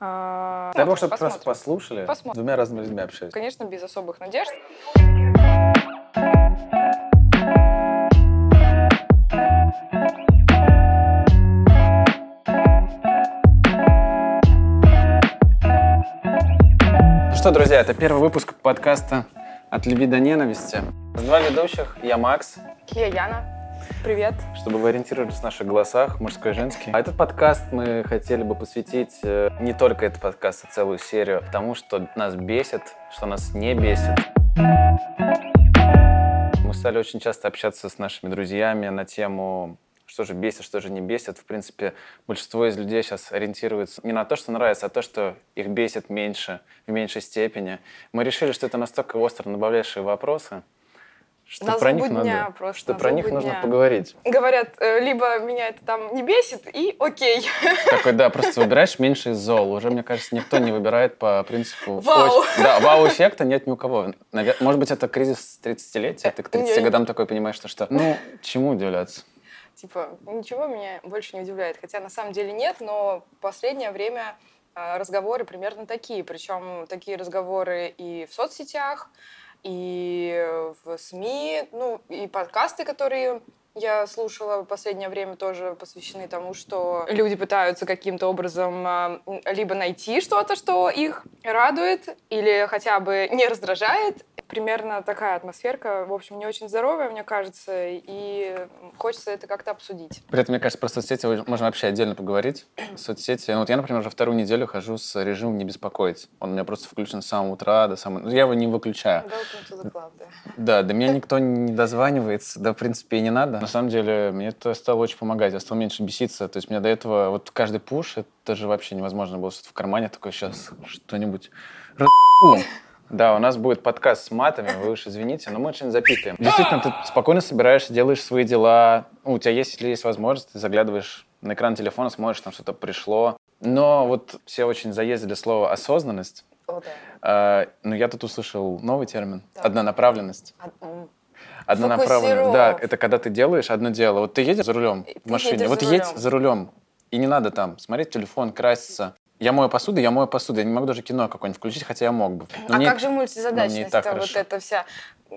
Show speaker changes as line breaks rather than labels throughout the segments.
А,
Дай
ну,
бог, чтобы просто послушали.
Посмотрим.
С двумя разными людьми общаюсь.
Конечно, без особых надежд.
Ну что, друзья, это первый выпуск подкаста «От любви до ненависти». С два ведущих, я Макс,
Я Яна. Привет.
чтобы вы ориентировались в наших голосах, мужской и женский. А этот подкаст мы хотели бы посвятить э, не только этот подкаст, а целую серию тому, что нас бесит, что нас не бесит. Мы стали очень часто общаться с нашими друзьями на тему что же бесит, что же не бесит. В принципе, большинство из людей сейчас ориентируется не на то, что нравится, а то, что их бесит меньше, в меньшей степени. Мы решили, что это настолько остро набавлявшие вопросы, что
На
про них
злобу
надо,
дня просто,
что про них
злобу
нужно
дня.
поговорить.
Говорят, э, либо меня это там не бесит, и окей.
Такой, да, просто выбираешь меньше из зол. Уже, мне кажется, никто не выбирает по принципу...
Вау.
очень- Да, вау-эффекта нет ни у кого. Навер- Может быть, это кризис 30-летия. Ты к 30
Не.
годам такой понимаешь, что, что ну, чему удивляться?
Типа, ничего меня больше не удивляет. Хотя на самом деле нет, но в последнее время а, разговоры примерно такие. Причем такие разговоры и в соцсетях, и в СМИ, ну, и подкасты, которые я слушала в последнее время, тоже посвящены тому, что люди пытаются каким-то образом а, либо найти что-то, что их радует, или хотя бы не раздражает. Примерно такая атмосферка, в общем, не очень здоровая, мне кажется, и хочется это как-то обсудить.
При этом, мне кажется, про соцсети можно вообще отдельно поговорить. Соцсети. Ну, вот я, например, уже вторую неделю хожу с режимом «не беспокоить». Он у меня просто включен с самого утра до самого... Ну, я его не выключаю.
Welcome to the club, да.
Да, до меня никто не дозванивается, да, в принципе, и не надо. На самом деле, мне это стало очень помогать, я стал меньше беситься. То есть, мне до этого, вот каждый пуш, это же вообще невозможно было что-то в кармане, такой, сейчас что-нибудь раз***у». Да, у нас будет подкаст с матами, вы уж извините, но мы очень запикаем. Действительно, ты спокойно собираешься, делаешь свои дела. Ну, у тебя есть, если есть возможность, ты заглядываешь на экран телефона, смотришь, там что-то пришло. Но вот все очень заездили слово «осознанность».
О, да.
А, Но я тут услышал новый термин
Так.
«однонаправленность».
А, м,
Однонаправленность, да, это когда ты делаешь одно дело. Вот ты едешь за рулем
ты
в машине, вот едь за рулем, и не надо там смотреть телефон, краситься. Я мою посуду, я мою посуду. Я не могу даже кино какое-нибудь включить, хотя я мог бы. Но
а
мне-
как же
но мне и
мультизадачность,
так
вот эта вся,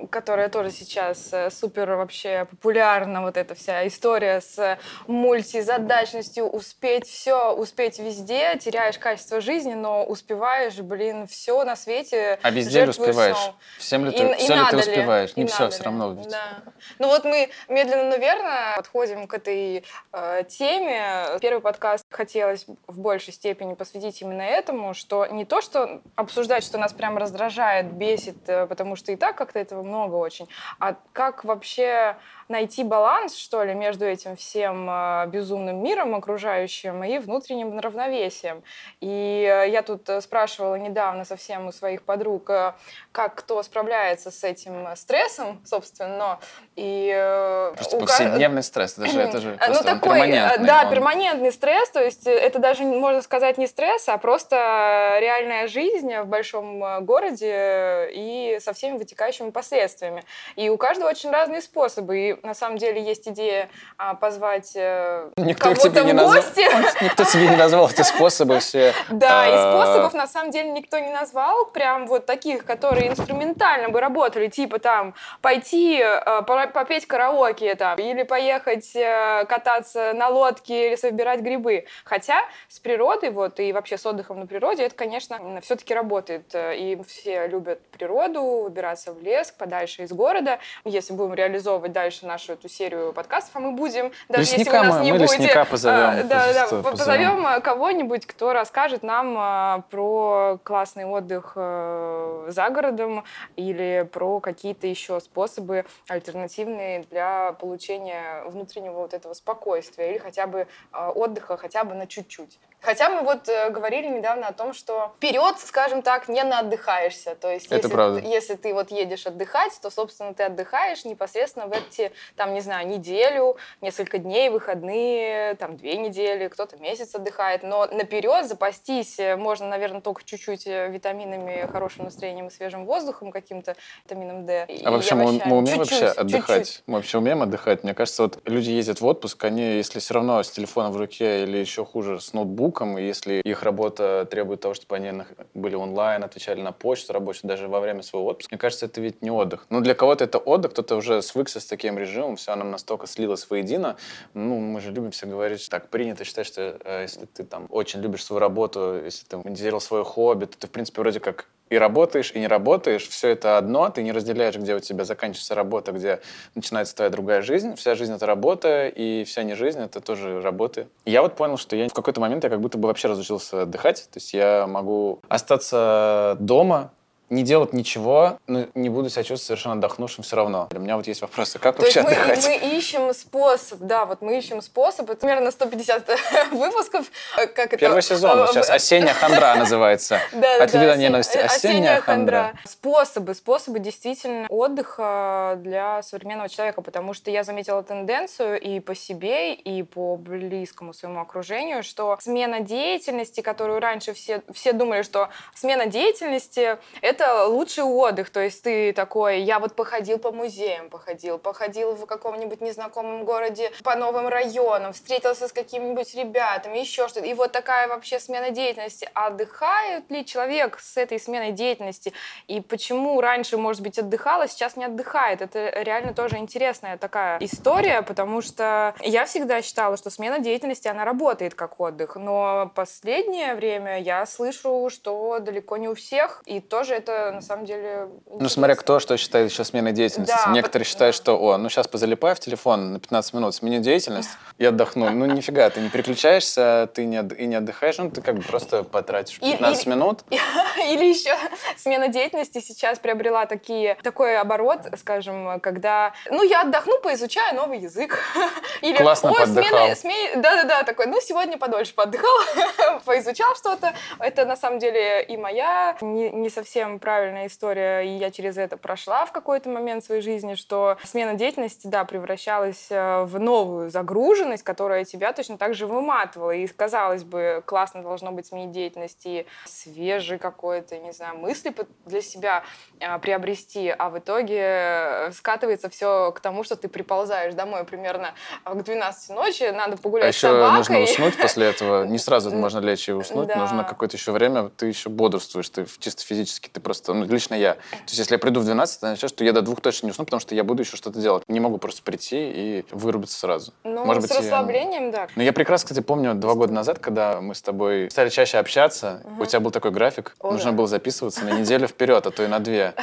которая тоже сейчас э, супер вообще популярна, вот эта вся история с мультизадачностью, успеть все, успеть везде, теряешь качество жизни, но успеваешь, блин, все на свете.
А везде ли успеваешь?
сном.
Всем ли
И-
ты,
и
все ли ты
надо ли?
успеваешь? Не
И
все, все
ли?
равно. ведь.
Да. Ну вот мы медленно, но верно подходим к этой э, теме. Первый подкаст хотелось в большей степени посвятить именно этому, что не то, что обсуждать, что нас прям раздражает, бесит, э, потому что и так как-то этого много очень, а как вообще найти баланс, что ли, между этим всем э, безумным миром окружающим и внутренним равновесием. И э, я тут э, спрашивала недавно совсем у своих подруг, э, как кто справляется с этим стрессом, собственно, и...
Просто
ка-
повседневный стресс. Это же, это же
ну, такой,
перманентный.
да,
он-
перманентный стресс, то есть это даже, можно сказать, не стресс, а просто реальная жизнь в большом городе и со всеми вытекающими последствиями. И у каждого очень разные способы, и на самом деле есть идея а, позвать э,
Никто
кого-то в гости.
Никто тебе не назвал эти способы все.
Да, и
А,
способов на самом деле никто не назвал, прям вот таких, которые инструментально бы работали, типа там пойти э, попеть караоке там, или поехать э, кататься на лодке или собирать грибы. Хотя с природой вот и вообще с отдыхом на природе это, конечно, все-таки работает. И все любят природу, выбираться в лес, подальше из города. Если будем реализовывать дальше нашу эту серию подкастов, а мы будем, даже если
Лесника
вы нас
мы-
не
мы
будете...
лесника позовем,
э, Да, да, позовем
позовем.
э, кого-нибудь, кто расскажет нам э, про классный отдых э, за городом или про какие-то еще способы альтернативные для получения внутреннего вот этого спокойствия или хотя бы отдыха хотя бы на чуть-чуть. Хотя мы вот э, говорили недавно о том, что вперед, скажем так, не наотдыхаешься. То есть
Это
если,
правда.
если ты вот едешь отдыхать, то, собственно, ты отдыхаешь непосредственно в эти там, не знаю, неделю, несколько дней, выходные, там, две недели, кто-то месяц отдыхает. Но наперед запастись можно, наверное, только чуть-чуть витаминами, хорошим настроением и свежим воздухом каким-то, витамином D.
А вообще мы, мы умеем чуть-чуть, вообще отдыхать? Чуть-чуть. Мы вообще умеем отдыхать? Мне кажется, вот люди ездят в отпуск, они, если все равно с телефоном в руке или еще хуже, с ноутбуком, и если их работа требует того, чтобы они были онлайн, отвечали на почту рабочую даже во время своего отпуска, мне кажется, это ведь не отдых. Ну, для кого-то это отдых, кто-то уже свыкся с таким режимом, все нам настолько слилось воедино. Ну, мы же любим все говорить, так принято считать, что э, если ты там очень любишь свою работу, если ты монетизировал свое хобби, то ты, в принципе, вроде как и работаешь, и не работаешь, все это одно, ты не разделяешь, где у тебя заканчивается работа, где начинается твоя другая жизнь. Вся жизнь — это работа, и вся не жизнь — это тоже работа. я вот понял, что я в какой-то момент я как будто бы вообще разучился отдыхать. То есть я могу остаться дома, не делать ничего, но не буду себя чувствовать совершенно отдохнувшим все равно. У меня вот есть вопросы, как
То
вообще
есть
отдыхать?
Мы, мы ищем способ, да, вот мы ищем способ. Это примерно 150 выпусков.
Э, как это? Первый сезон, сейчас «Осенняя хандра» называется.
Да,
От вида ненависти. «Осенняя хандра».
Способы, способы действительно отдыха для современного человека, потому что я заметила тенденцию и по себе, и по близкому своему окружению, что смена деятельности, которую раньше все, все думали, что смена деятельности — это это лучший отдых. То есть ты такой, я вот походил по музеям, походил, походил в каком-нибудь незнакомом городе по новым районам, встретился с какими-нибудь ребятами, еще что-то. И вот такая вообще смена деятельности. Отдыхает ли человек с этой сменой деятельности? И почему раньше, может быть, отдыхала, сейчас не отдыхает? Это реально тоже интересная такая история, потому что я всегда считала, что смена деятельности, она работает как отдых. Но последнее время я слышу, что далеко не у всех. И тоже это это на самом деле интересно.
Ну, смотря кто что считает еще сменой деятельности. Да, Некоторые под... считают, да. что, о, ну сейчас позалипаю в телефон на 15 минут, сменю деятельность и отдохну. Ну, нифига, ты не переключаешься, ты не, и не отдыхаешь, ну, ты как бы просто потратишь 15 или, минут.
Или еще смена деятельности сейчас приобрела такие, такой оборот, скажем, когда, ну, я отдохну, поизучаю новый язык.
Или, Классно
смена, да-да-да, такой, ну, сегодня подольше поотдыхал, поизучал что-то. Это, на самом деле, и моя не, не совсем правильная история, и я через это прошла в какой-то момент своей жизни, что смена деятельности, да, превращалась э, в новую загруженность, которая тебя точно так же выматывала. И, казалось бы, классно должно быть сменить деятельность и свежий какой-то, не знаю, мысли для себя э, приобрести, а в итоге скатывается все к тому, что ты приползаешь домой примерно к 12 ночи, надо погулять а
с собакой. нужно уснуть после этого. Не сразу можно лечь и уснуть, да. нужно какое-то еще время, ты еще бодрствуешь, ты чисто физически, ты просто, ну, лично я. То есть, если я приду в 12, это означает, что я до двух точно не усну, потому что я буду еще что-то делать. Не могу просто прийти и вырубиться сразу.
Ну, Может с быть, расслаблением, я... да.
Ну, я прекрасно, кстати, помню два года назад, когда мы с тобой стали чаще общаться, угу. у тебя был такой график, О, нужно да. было записываться на неделю вперед, а то и на две.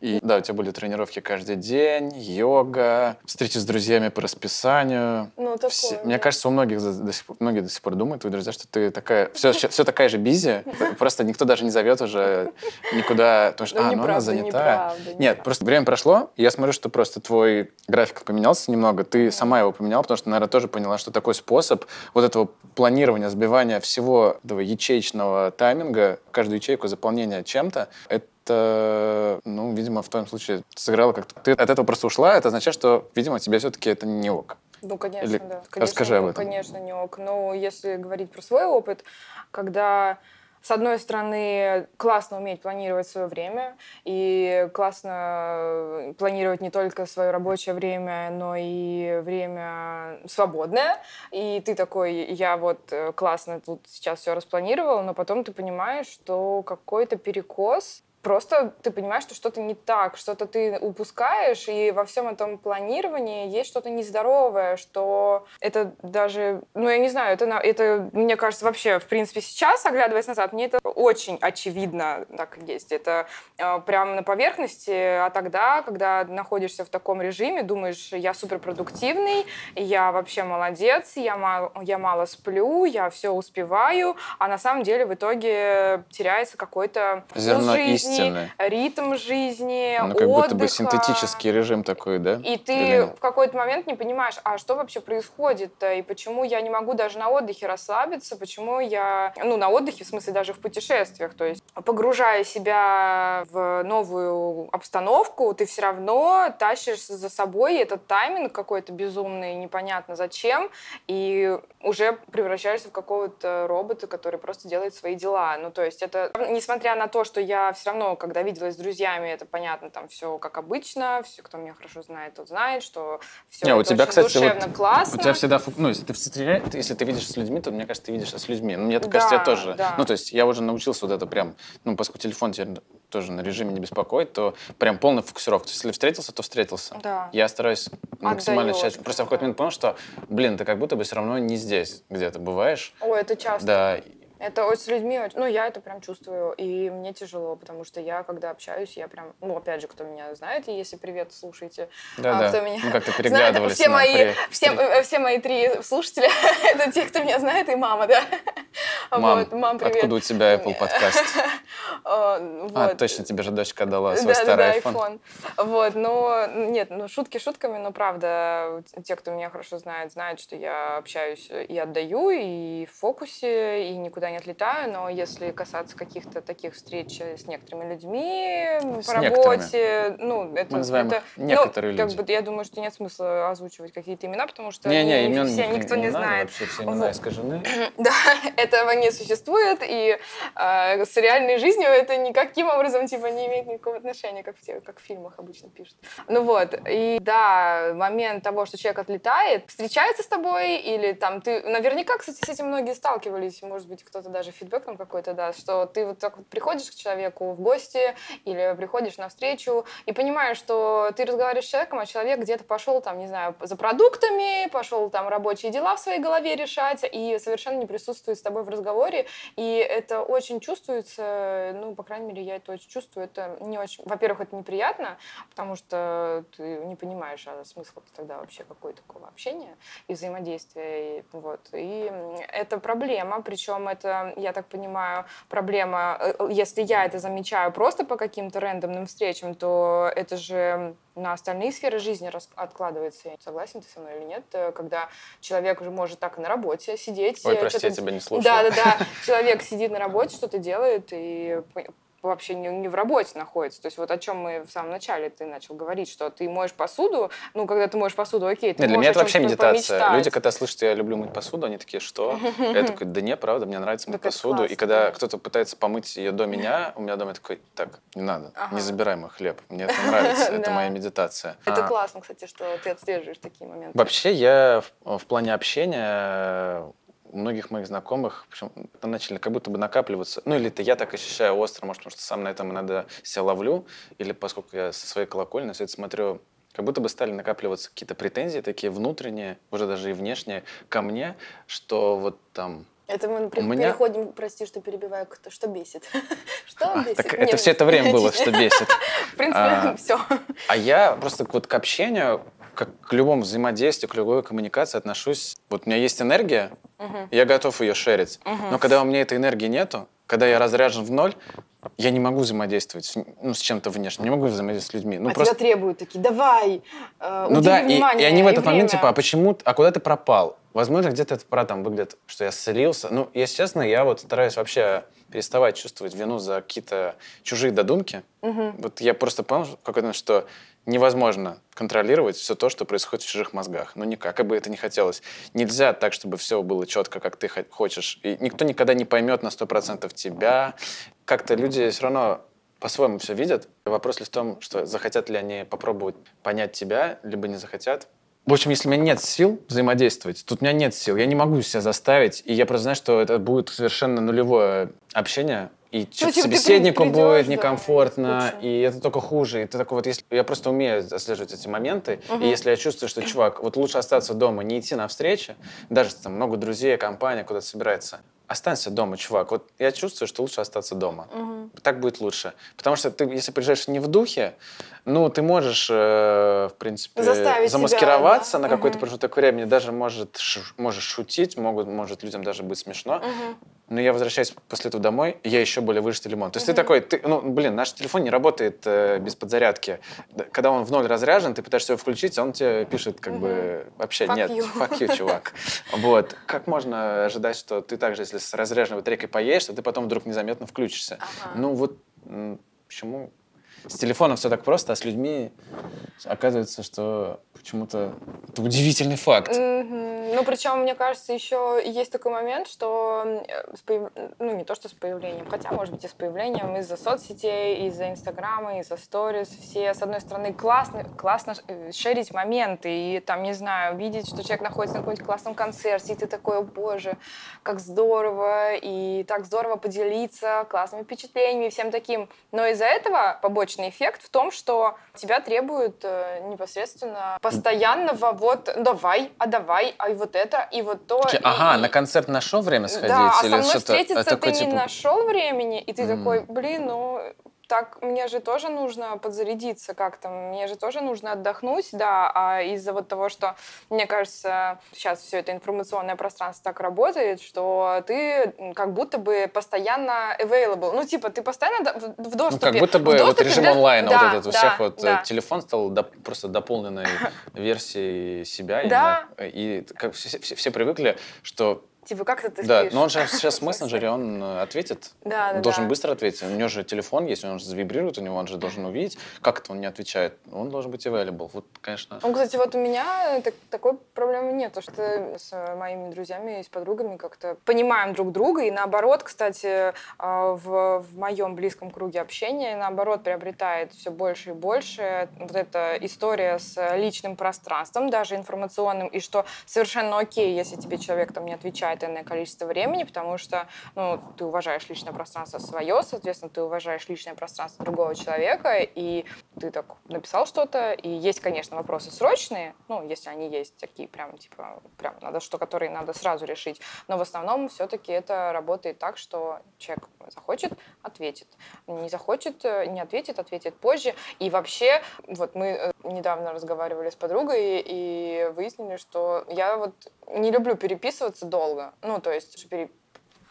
И да, у тебя были тренировки каждый день, йога, встречи с друзьями по расписанию.
Ну, такое, все...
да. Мне кажется, у многих до сих пор, многие до сих пор думают, твои друзья, что ты такая, все, все такая же бизи, просто никто даже не зовет уже никуда, потому что а, ну она занята. Неправда, Нет, просто время прошло, и я смотрю, что просто твой график поменялся немного, ты mm-hmm. сама его поменяла, потому что, наверное, тоже поняла, что такой способ вот этого планирования, сбивания всего этого ячеечного тайминга, каждую ячейку заполнения чем-то, это, ну, видимо, в том случае сыграло как-то... Ты от этого просто ушла, это означает, что, видимо, тебе все-таки это не ок.
Ну, конечно, Или... да. Конечно,
Расскажи об этом.
Конечно, не ок. Но если говорить про свой опыт, когда с одной стороны, классно уметь планировать свое время, и классно планировать не только свое рабочее время, но и время свободное. И ты такой, я вот э, классно тут сейчас все распланировал, но потом ты понимаешь, что какой-то перекос просто ты понимаешь, что что-то не так, что-то ты упускаешь, и во всем этом планировании есть что-то нездоровое, что это даже, ну, я не знаю, это, это, мне кажется, вообще, в принципе, сейчас, оглядываясь назад, мне это очень очевидно так есть. Это э, прямо на поверхности, а тогда, когда находишься в таком режиме, думаешь, я суперпродуктивный, я вообще молодец, я мало, я мало сплю, я все успеваю, а на самом деле в итоге теряется какой-то
Зерно истины естественный.
ритм жизни,
Ну, как будто бы
отдыха.
синтетический режим такой, да?
И ты
Или
в какой-то момент не понимаешь, а что вообще происходит-то, и почему я не могу даже на отдыхе расслабиться, почему я, ну, на отдыхе, в смысле, даже в путешествиях, то есть погружая себя в новую обстановку, ты все равно тащишь за собой этот тайминг какой-то безумный, непонятно зачем, и уже превращаешься в какого-то робота, который просто делает свои дела. Ну, то есть это, несмотря на то, что я все равно, когда виделась с друзьями, это понятно, там все как обычно, все, кто меня хорошо знает, тот знает, что все
Не, у тебя, кстати,
душевно,
вот
классно.
У тебя всегда, ну, если ты, встречаешь- если ты видишь с людьми, то, мне кажется, ты видишь с людьми. Ну, мне
Да,
кажется, я тоже.
да.
Ну, то есть я уже научился вот это прям, ну, поскольку телефон теперь тоже на режиме не беспокоит, то прям полная фокусировка. То есть, если встретился, то встретился.
Да.
Я стараюсь максимально сейчас. Просто в какой-то момент понял, что, блин, ты как будто бы все равно не здесь где-то бываешь.
Ой, это часто.
Да,
Это с людьми, ну, я это прям чувствую, и мне тяжело, потому что я, когда общаюсь, я прям, ну, опять же, кто меня знает, и если привет, слушайте,
да,
а,
да.
кто меня
Мы как-то
знает,
переглядывались.
все
на
мои,
при-
все, э, все мои три слушателя, это те, кто меня знает, и мама, да.
Мам,
Вот, мам, привет.
откуда у тебя Apple подкаст?
А,
А, точно, тебе же дочка дала свой
да,
старый
да,
iPhone.
iPhone. Вот, но нет, ну шутки шутками, но правда, те, кто меня хорошо знает, знают, что я общаюсь и отдаю, и в фокусе, и никуда не отлетаю, но если касаться каких-то таких встреч с некоторыми людьми
С
по
некоторыми.
работе, ну, это...
Мы называем
это,
их некоторые
ну, как
люди.
бы, я думаю, что нет смысла озвучивать какие-то имена, потому что
Не-не,
они
имен
все,
ни-
никто
не
не знает.
вообще все имена
Вот.
искажены.
Да, этого не существует, и э, с реальной жизнью это никаким образом типа не имеет никакого отношения, как в, те- как в фильмах обычно пишут. Ну вот, и да, момент того, что человек отлетает, встречается с тобой, или там ты, наверняка, кстати, с этим многие сталкивались, может быть, кто-то даже фидбэк нам какой-то даст, что ты вот так вот приходишь к человеку в гости, или приходишь на встречу, и понимаешь, что ты разговариваешь с человеком, а человек где-то пошел там, не знаю, за продуктами, пошел там рабочие дела в своей голове решать, и совершенно не присутствует с тобой в разговоре, и это очень чувствуется, ну, по крайней мере, я это очень чувствую, это не очень, во-первых, это неприятно, потому что ты не понимаешь, а смысл тогда вообще какой такого общения и взаимодействия, и, вот, и это проблема, причем это, я так понимаю, проблема, э, э, если я это замечаю просто по каким-то рандомным встречам, то это же на остальные сферы жизни откладывается. Согласен ты со мной или нет? Когда человек уже может так и на работе сидеть.
Ой,
э,
прости, я тебя не слушал.
да, да, да. Человек сидит на работе, что-то делает и вообще не, не в работе находится. То есть вот о чем мы в самом начале ты начал говорить, что ты моешь посуду, ну, когда ты моешь посуду, окей, ты
Нет, для меня это вообще медитация.
помечтать.
Люди, когда слышат, я люблю мыть посуду, они такие, что? Я такой, да не, правда, мне нравится мыть посуду. И когда
да.
кто-то пытается помыть ее до меня, у меня дома такой, так, не надо, не забирай мой хлеб. Мне это нравится, это моя медитация.
Это
А,
классно, кстати, что ты отслеживаешь такие моменты.
Вообще, я в плане общения у многих моих знакомых, причем это начали как будто бы накапливаться. Ну, или это я так ощущаю остро, может, потому что сам на этом иногда себя ловлю, или поскольку я со своей колокольни на все это смотрю, как будто бы стали накапливаться какие-то претензии такие внутренние, уже даже и внешние, ко мне, что вот там...
Это мы при-
меня-
переходим, прости, что перебиваю, кто- что бесит. Что
А,
бесит?
так это все это время было, что бесит.
В принципе,
А,
все.
А я просто вот к общению, как к любому взаимодействию, к любой коммуникации отношусь. Вот у меня есть энергия, я готов ее шерить. Но когда у меня этой энергии нету, когда я разряжен в ноль, я не могу взаимодействовать с, ну, с чем-то внешним, не могу взаимодействовать с людьми. Ну,
а
просто...
тебя требуют такие, давай, э,
Ну да, и, и
внимание
они в этот
и
момент
время».
типа, а почему, а куда ты пропал? Возможно, где-то это про там выглядит, что я слился. Ну, если честно, я вот стараюсь вообще переставать чувствовать вину за какие-то чужие додумки. Вот я просто понял в какой-то момент, что невозможно контролировать все то, что происходит в чужих мозгах. Ну, никак, как бы это ни хотелось. Нельзя так, чтобы все было четко, как ты хо- хочешь. И никто никогда не поймет на 100% тебя. Как-то люди все равно по-своему все видят. Вопрос лишь в том, что захотят ли они попробовать понять тебя, либо не захотят. В общем, если у меня нет сил взаимодействовать, тут у меня нет сил, я не могу себя заставить, и я просто знаю, что это будет совершенно нулевое общение, и что-то
типа,
собеседнику
придёшь,
будет
да,
некомфортно,
хуже.
и это только хуже. И ты такой вот, если я просто умею отслеживать эти моменты, и если я чувствую, что, чувак, вот лучше остаться дома, не идти на встречи, даже там много друзей, компания куда-то собирается, останься дома, чувак. Вот я чувствую, что лучше остаться дома. так будет лучше. Потому что ты, если приезжаешь не в духе, ну, ты можешь, э, в принципе,
Заставить
замаскироваться
себя, да?
на какой-то
Мгм.
промежуток времени, даже может, ш- можешь шутить, могут, может людям даже быть смешно.
Мгм.
Но я возвращаюсь после этого домой, я еще более выжатый лимон. То есть
Мгм.
ты такой, ты, ну, блин, наш телефон не работает э, без подзарядки. Да, Когда он в ноль разряжен, ты пытаешься его включить, а он тебе пишет как бы вообще
Fuck
нет,
you.
fuck you, чувак. Вот. Как можно ожидать, что ты также, если с разряженной батарейкой поедешь, что ты потом вдруг незаметно включишься?
Ага.
Ну вот почему с телефоном все так просто, а с людьми оказывается, что почему-то это удивительный факт.
Ну, причем, мне кажется, еще есть такой момент, что э, с появ- ну, не то, что с появлением, хотя, может быть, и с появлением из-за соцсетей, из-за Инстаграма, из-за сторис, все, с одной стороны, классно, классно э, шерить моменты и, там, не знаю, видеть, что человек находится на каком-нибудь классном концерте, и ты такой, о боже, как здорово, и так здорово поделиться классными впечатлениями всем таким. Но из-за этого побочный эффект в том, что тебя требуют э, непосредственно постоянного вот давай, а давай, а и вот это, и вот то.
Такие, Ага,
и-
на концерт нашел время сходить?
да, а
или
со мной
что-то?
встретиться
А
ты
такой,
не
типа,
нашел времени, и ты
М.
такой, блин, ну так мне же тоже нужно подзарядиться как-то, мне же тоже нужно отдохнуть, да, а из-за вот того, что, мне кажется, сейчас все это информационное пространство так работает, что ты как будто бы постоянно available, ну типа ты постоянно до- в в
Ну,
доступе.
как будто бы вот
доступе
режим
для-
онлайна,
Да,
вот этот у
да,
всех вот э,
да.
телефон стал доп- просто дополненной версией себя.
Да.
И как все, все- все привыкли, что
Типа как это ты
да,
спишь?
но он же сейчас в мессенджере, он э, ответит,
Да, да,
он должен
да.
быстро ответить. У него же телефон есть, он же завибрирует, у него он же должен увидеть, как это он не отвечает. Он должен быть available. Вот, конечно.
Ну, кстати, вот у меня так- такой проблемы нет, потому что с моими друзьями и с подругами как-то понимаем друг друга, и наоборот, кстати, а, в, в моем близком круге общения, наоборот, приобретает все больше и больше вот эта история с личным пространством, даже информационным, и что совершенно окей, если тебе человек там не отвечает энное количество времени, потому что, ну, ты уважаешь личное пространство свое, соответственно, ты уважаешь личное пространство другого человека, и ты так написал что-то, и есть, конечно, вопросы срочные, ну, если они есть такие прям, типа, прям надо, что которые надо сразу решить, но в основном все-таки это работает так, что человек захочет, ответит, не захочет, не ответит, ответит позже, и вообще, вот мы э, недавно разговаривали с подругой и выяснили, что я вот не люблю переписываться долго, ну, то есть пере-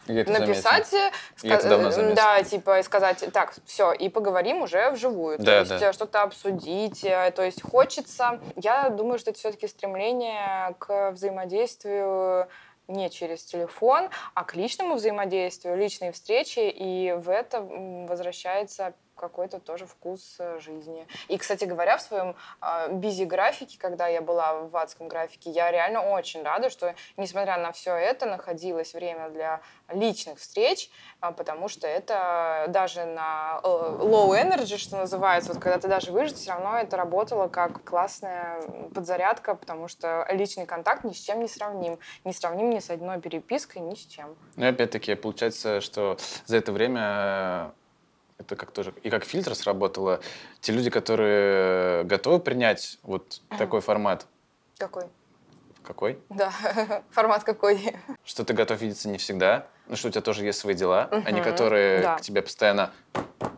написать, э,
Я это
ска-
давно
э, да, типа и сказать, так, все, и поговорим уже вживую,
Да,
то есть
да.
э, что-то обсудить, то есть хочется, я думаю, что это все-таки стремление к взаимодействию не через телефон, а к личному взаимодействию, личные встречи, и в это возвращается какой-то тоже вкус э, жизни. И, кстати говоря, в своем бизи графике, когда я была в адском графике, я реально очень рада, что, несмотря на все это, находилось время для личных встреч, а, потому что это даже на э, low energy, что называется, вот когда ты даже выжат, все равно это работало как классная подзарядка, потому что личный контакт ни с чем не сравним. Не сравним ни с одной перепиской, ни с чем.
Ну опять-таки, получается, что за это время э, это как тоже и как фильтр сработало. Те люди, которые готовы принять вот такой формат,
Какой?
какой?
Да, формат какой?
Что ты готов видеться не всегда, ну что у тебя тоже есть свои дела, а не которые
да.
к тебе постоянно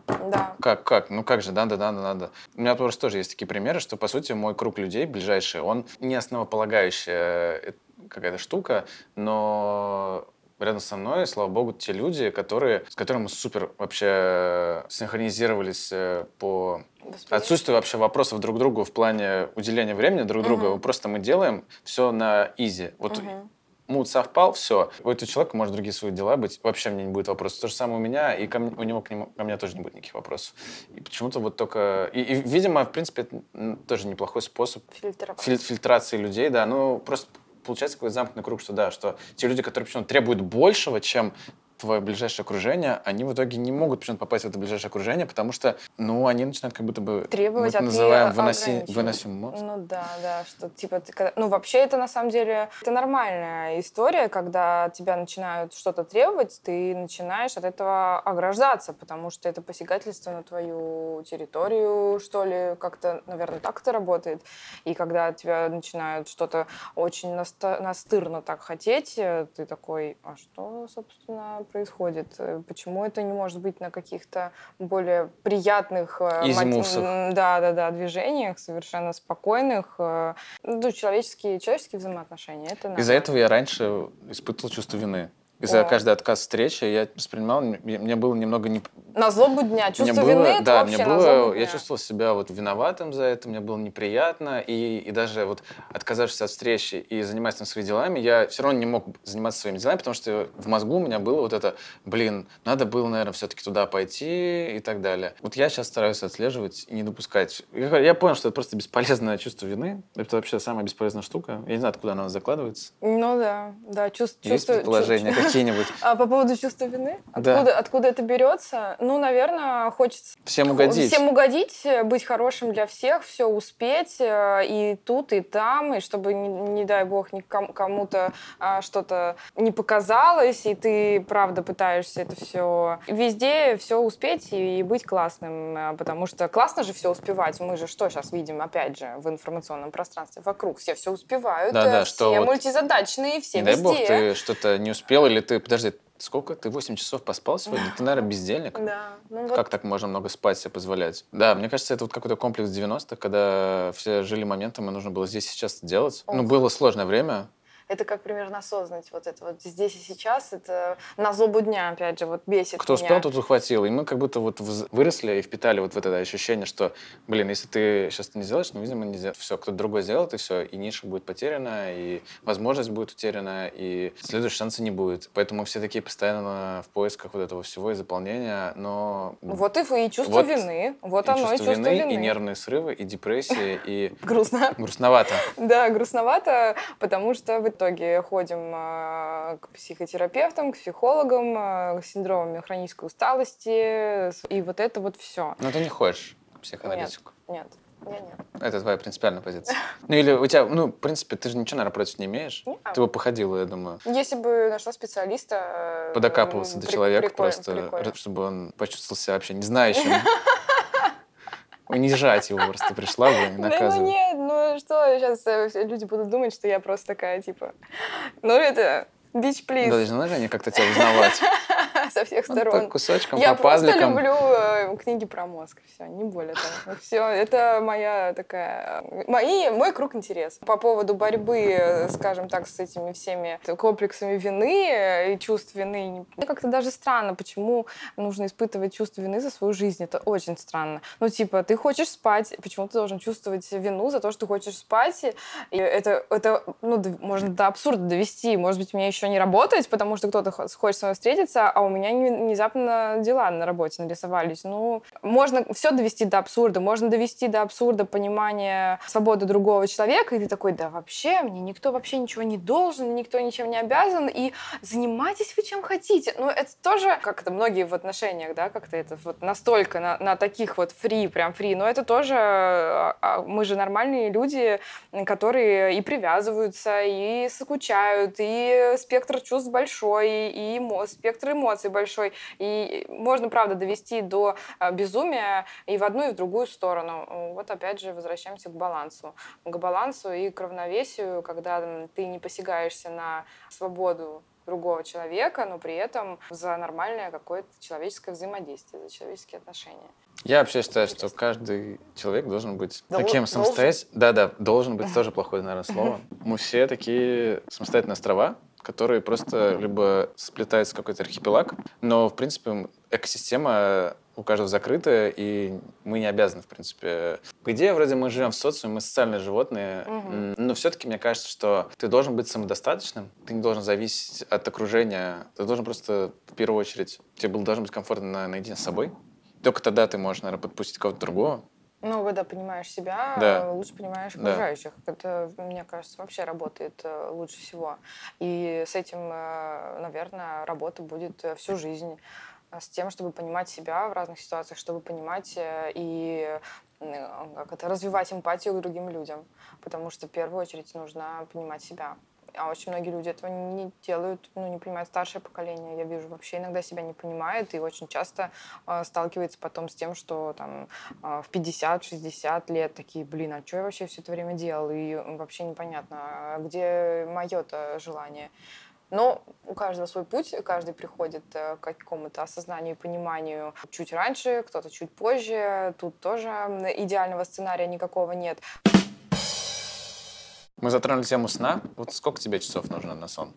Да.
как, как, ну как же, надо, надо, надо. У меня просто тоже есть такие примеры, что, по сути, мой круг людей ближайший, он не основополагающая э, какая-то штука, но рядом со мной, слава богу, те люди, которые, с которыми мы супер вообще синхронизировались э, по
Восприятие.
отсутствию вообще вопросов друг другу в плане уделения времени друг другу.
Мгм.
Просто мы делаем все на изи. Вот
Мгм.
мут совпал, все. У этого человека может другие свои дела быть, вообще мне не будет вопросов. То же самое у меня, и ко мне- у него к, нему, ко мне тоже не будет никаких вопросов. И почему-то вот только... И, и, видимо, в принципе, это тоже неплохой способ
Фильтр.
филь- фильтрации людей, да. Ну, просто получается какой-то замкнутый круг, что да, что те люди, которые почему-то требуют большего, чем твое ближайшее окружение, они в итоге не могут почему-то попасть в это ближайшее окружение, потому что, ну, они начинают как будто бы...
Требовать
мы это называем выноси, выносим мозг.
Ну да, да, что типа, ты когда- ну вообще это на самом деле, это нормальная история, когда тебя начинают что-то требовать, ты начинаешь от этого ограждаться, потому что это посягательство на твою территорию, что ли, как-то, наверное, так это работает. И когда тебя начинают что-то очень наста- настырно так хотеть, э, ты такой, а что, собственно, происходит? Э, почему это не может быть на каких-то более приятных
Easy
да, да, да, движениях, совершенно спокойных, ну, человеческие, человеческие взаимоотношения. Это
Из-за этого я раньше испытывал чувство вины. За каждый отказ встречи я воспринимал, мне было немного не...
На злобу дня, чувство мне было, вины,
да, мне было, я чувствовал себя вот виноватым за это, мне было неприятно, и, и даже вот отказавшись от встречи и занимаясь там своими делами, я все равно не мог заниматься своими делами, потому что в мозгу у меня было вот это, блин, надо было, наверное, все-таки туда пойти и так далее. Вот я сейчас стараюсь отслеживать и не допускать. Я, понял, что это просто бесполезное чувство вины, это вообще самая бесполезная штука. Я не знаю, откуда она закладывается.
Ну да, да, чувство...
Есть предположение, какие-нибудь.
А по поводу чувства вины? Откуда, да. откуда это берется? Ну, наверное, хочется...
Всем угодить.
Всем угодить, быть хорошим для всех, все успеть э, и тут, и там, и чтобы, не, не дай бог, никому, кому-то а, что-то не показалось, и ты, правда, пытаешься это все везде все успеть и, и быть классным, э, потому что классно же все успевать. Мы же что сейчас видим, опять же, в информационном пространстве вокруг? Все все успевают,
да, да,
э, все что мультизадачные, все
не
везде.
дай бог, ты что-то не успел, или ты, подожди, сколько? Ты 8 часов поспал сегодня? Ты, наверное, бездельник?
Да.
Ну, вот... Как так можно много спать себе позволять? Да, мне кажется, это вот какой-то комплекс 90-х, когда все жили моментом, и нужно было здесь сейчас делать. Ох. Ну, было сложное время,
это как примерно осознанность вот это вот здесь и сейчас, это на злобу дня, опять же, вот бесит
Кто
меня.
успел, тот ухватил. И мы как будто вот выросли и впитали вот в это ощущение, что, блин, если ты сейчас не сделаешь, ну, видимо, не сделаешь. Все, кто-то другой сделает, и все, и ниша будет потеряна, и возможность будет утеряна, и следующего шанса не будет. Поэтому все такие постоянно в поисках вот этого всего и заполнения, но...
Вот и, и чувство вот, вины, вот и оно, чувство и чувство вины, вины.
И нервные срывы, и депрессии, и...
Грустно.
Грустновато.
Да, грустновато, потому что итоге ходим а, к психотерапевтам, к психологам, а, с синдромами хронической усталости, и вот это вот все.
Но ты не ходишь к психоаналитику?
Нет, нет. Я нет.
Это твоя принципиальная позиция. Ну или у тебя, ну, в принципе, ты же ничего, наверное, против не имеешь.
Нет.
Ты бы походила, я думаю.
Если бы нашла специалиста...
Э, Подокапывался до человека просто, прикольно. чтобы он почувствовал себя вообще не знающим. унижать его просто пришла бы, наказывать.
Да ну нет, ну что, сейчас э, люди будут думать, что я просто такая, типа, ну это, бич плиз.
Должны же они как-то тебя узнавать.
со всех сторон. Вот так
кусочком,
Я
по просто
люблю э, книги про мозг, все, не более того. Все, это моя такая... Мои, мой круг интересов. По поводу борьбы, скажем так, с этими всеми комплексами вины и чувств вины. Мне как-то даже странно, почему нужно испытывать чувство вины за свою жизнь. Это очень странно. Ну, типа, ты хочешь спать, почему ты должен чувствовать вину за то, что ты хочешь спать? И это, это ну, можно до абсурда довести. Может быть, мне еще не работать, потому что кто-то хочет со мной встретиться, а у меня внезапно дела на работе нарисовались. Ну, можно все довести до абсурда. Можно довести до абсурда понимания свободы другого человека, и ты такой, да вообще, мне никто вообще ничего не должен, никто ничем не обязан, и занимайтесь вы чем хотите. Ну, это тоже, как это многие в отношениях, да, как-то это вот настолько на, на таких вот фри, прям фри, но это тоже, а, а, мы же нормальные люди, которые и привязываются, и скучают, и спектр чувств большой, и спектр эмоций большой. И можно, правда, довести до а, безумия и в одну, и в другую сторону. Вот опять же возвращаемся к балансу. К балансу и к равновесию, когда ты не посягаешься на свободу другого человека, но при этом за нормальное какое-то человеческое взаимодействие, за человеческие отношения.
Я вообще считаю, что каждый человек должен быть Дол- таким самостоятельным. Да-да, должен быть тоже плохое, наверное, слово. Мы все такие самостоятельные острова, которые просто либо сплетаются в какой-то архипелаг, но, в принципе, экосистема у каждого закрытая, и мы не обязаны, в принципе. По идее, вроде мы живем в социуме, мы социальные животные, угу. но все-таки мне кажется, что ты должен быть самодостаточным, ты не должен зависеть от окружения, ты должен просто, в первую очередь, тебе должно быть комфортно на, наедине с собой. Только тогда ты можешь, наверное, подпустить кого-то другого.
Ну, когда понимаешь себя, да. лучше понимаешь окружающих. Да. Это, мне кажется, вообще работает э, лучше всего. И с этим, э, наверное, работа будет э, всю жизнь с тем, чтобы понимать себя в разных ситуациях, чтобы понимать и как это, развивать эмпатию к другим людям. Потому что в первую очередь нужно понимать себя. А очень многие люди этого не делают, ну, не понимают старшее поколение. Я вижу, вообще иногда себя не понимает и очень часто э, сталкивается потом с тем, что там э, в 50-60 лет такие, блин, а что я вообще все это время делал? И вообще непонятно, а где мое-то желание. Но у каждого свой путь, каждый приходит э, к какому-то осознанию и пониманию чуть раньше, кто-то чуть позже. Тут тоже идеального сценария никакого нет.
Мы затронули тему сна. Вот сколько тебе часов нужно на сон?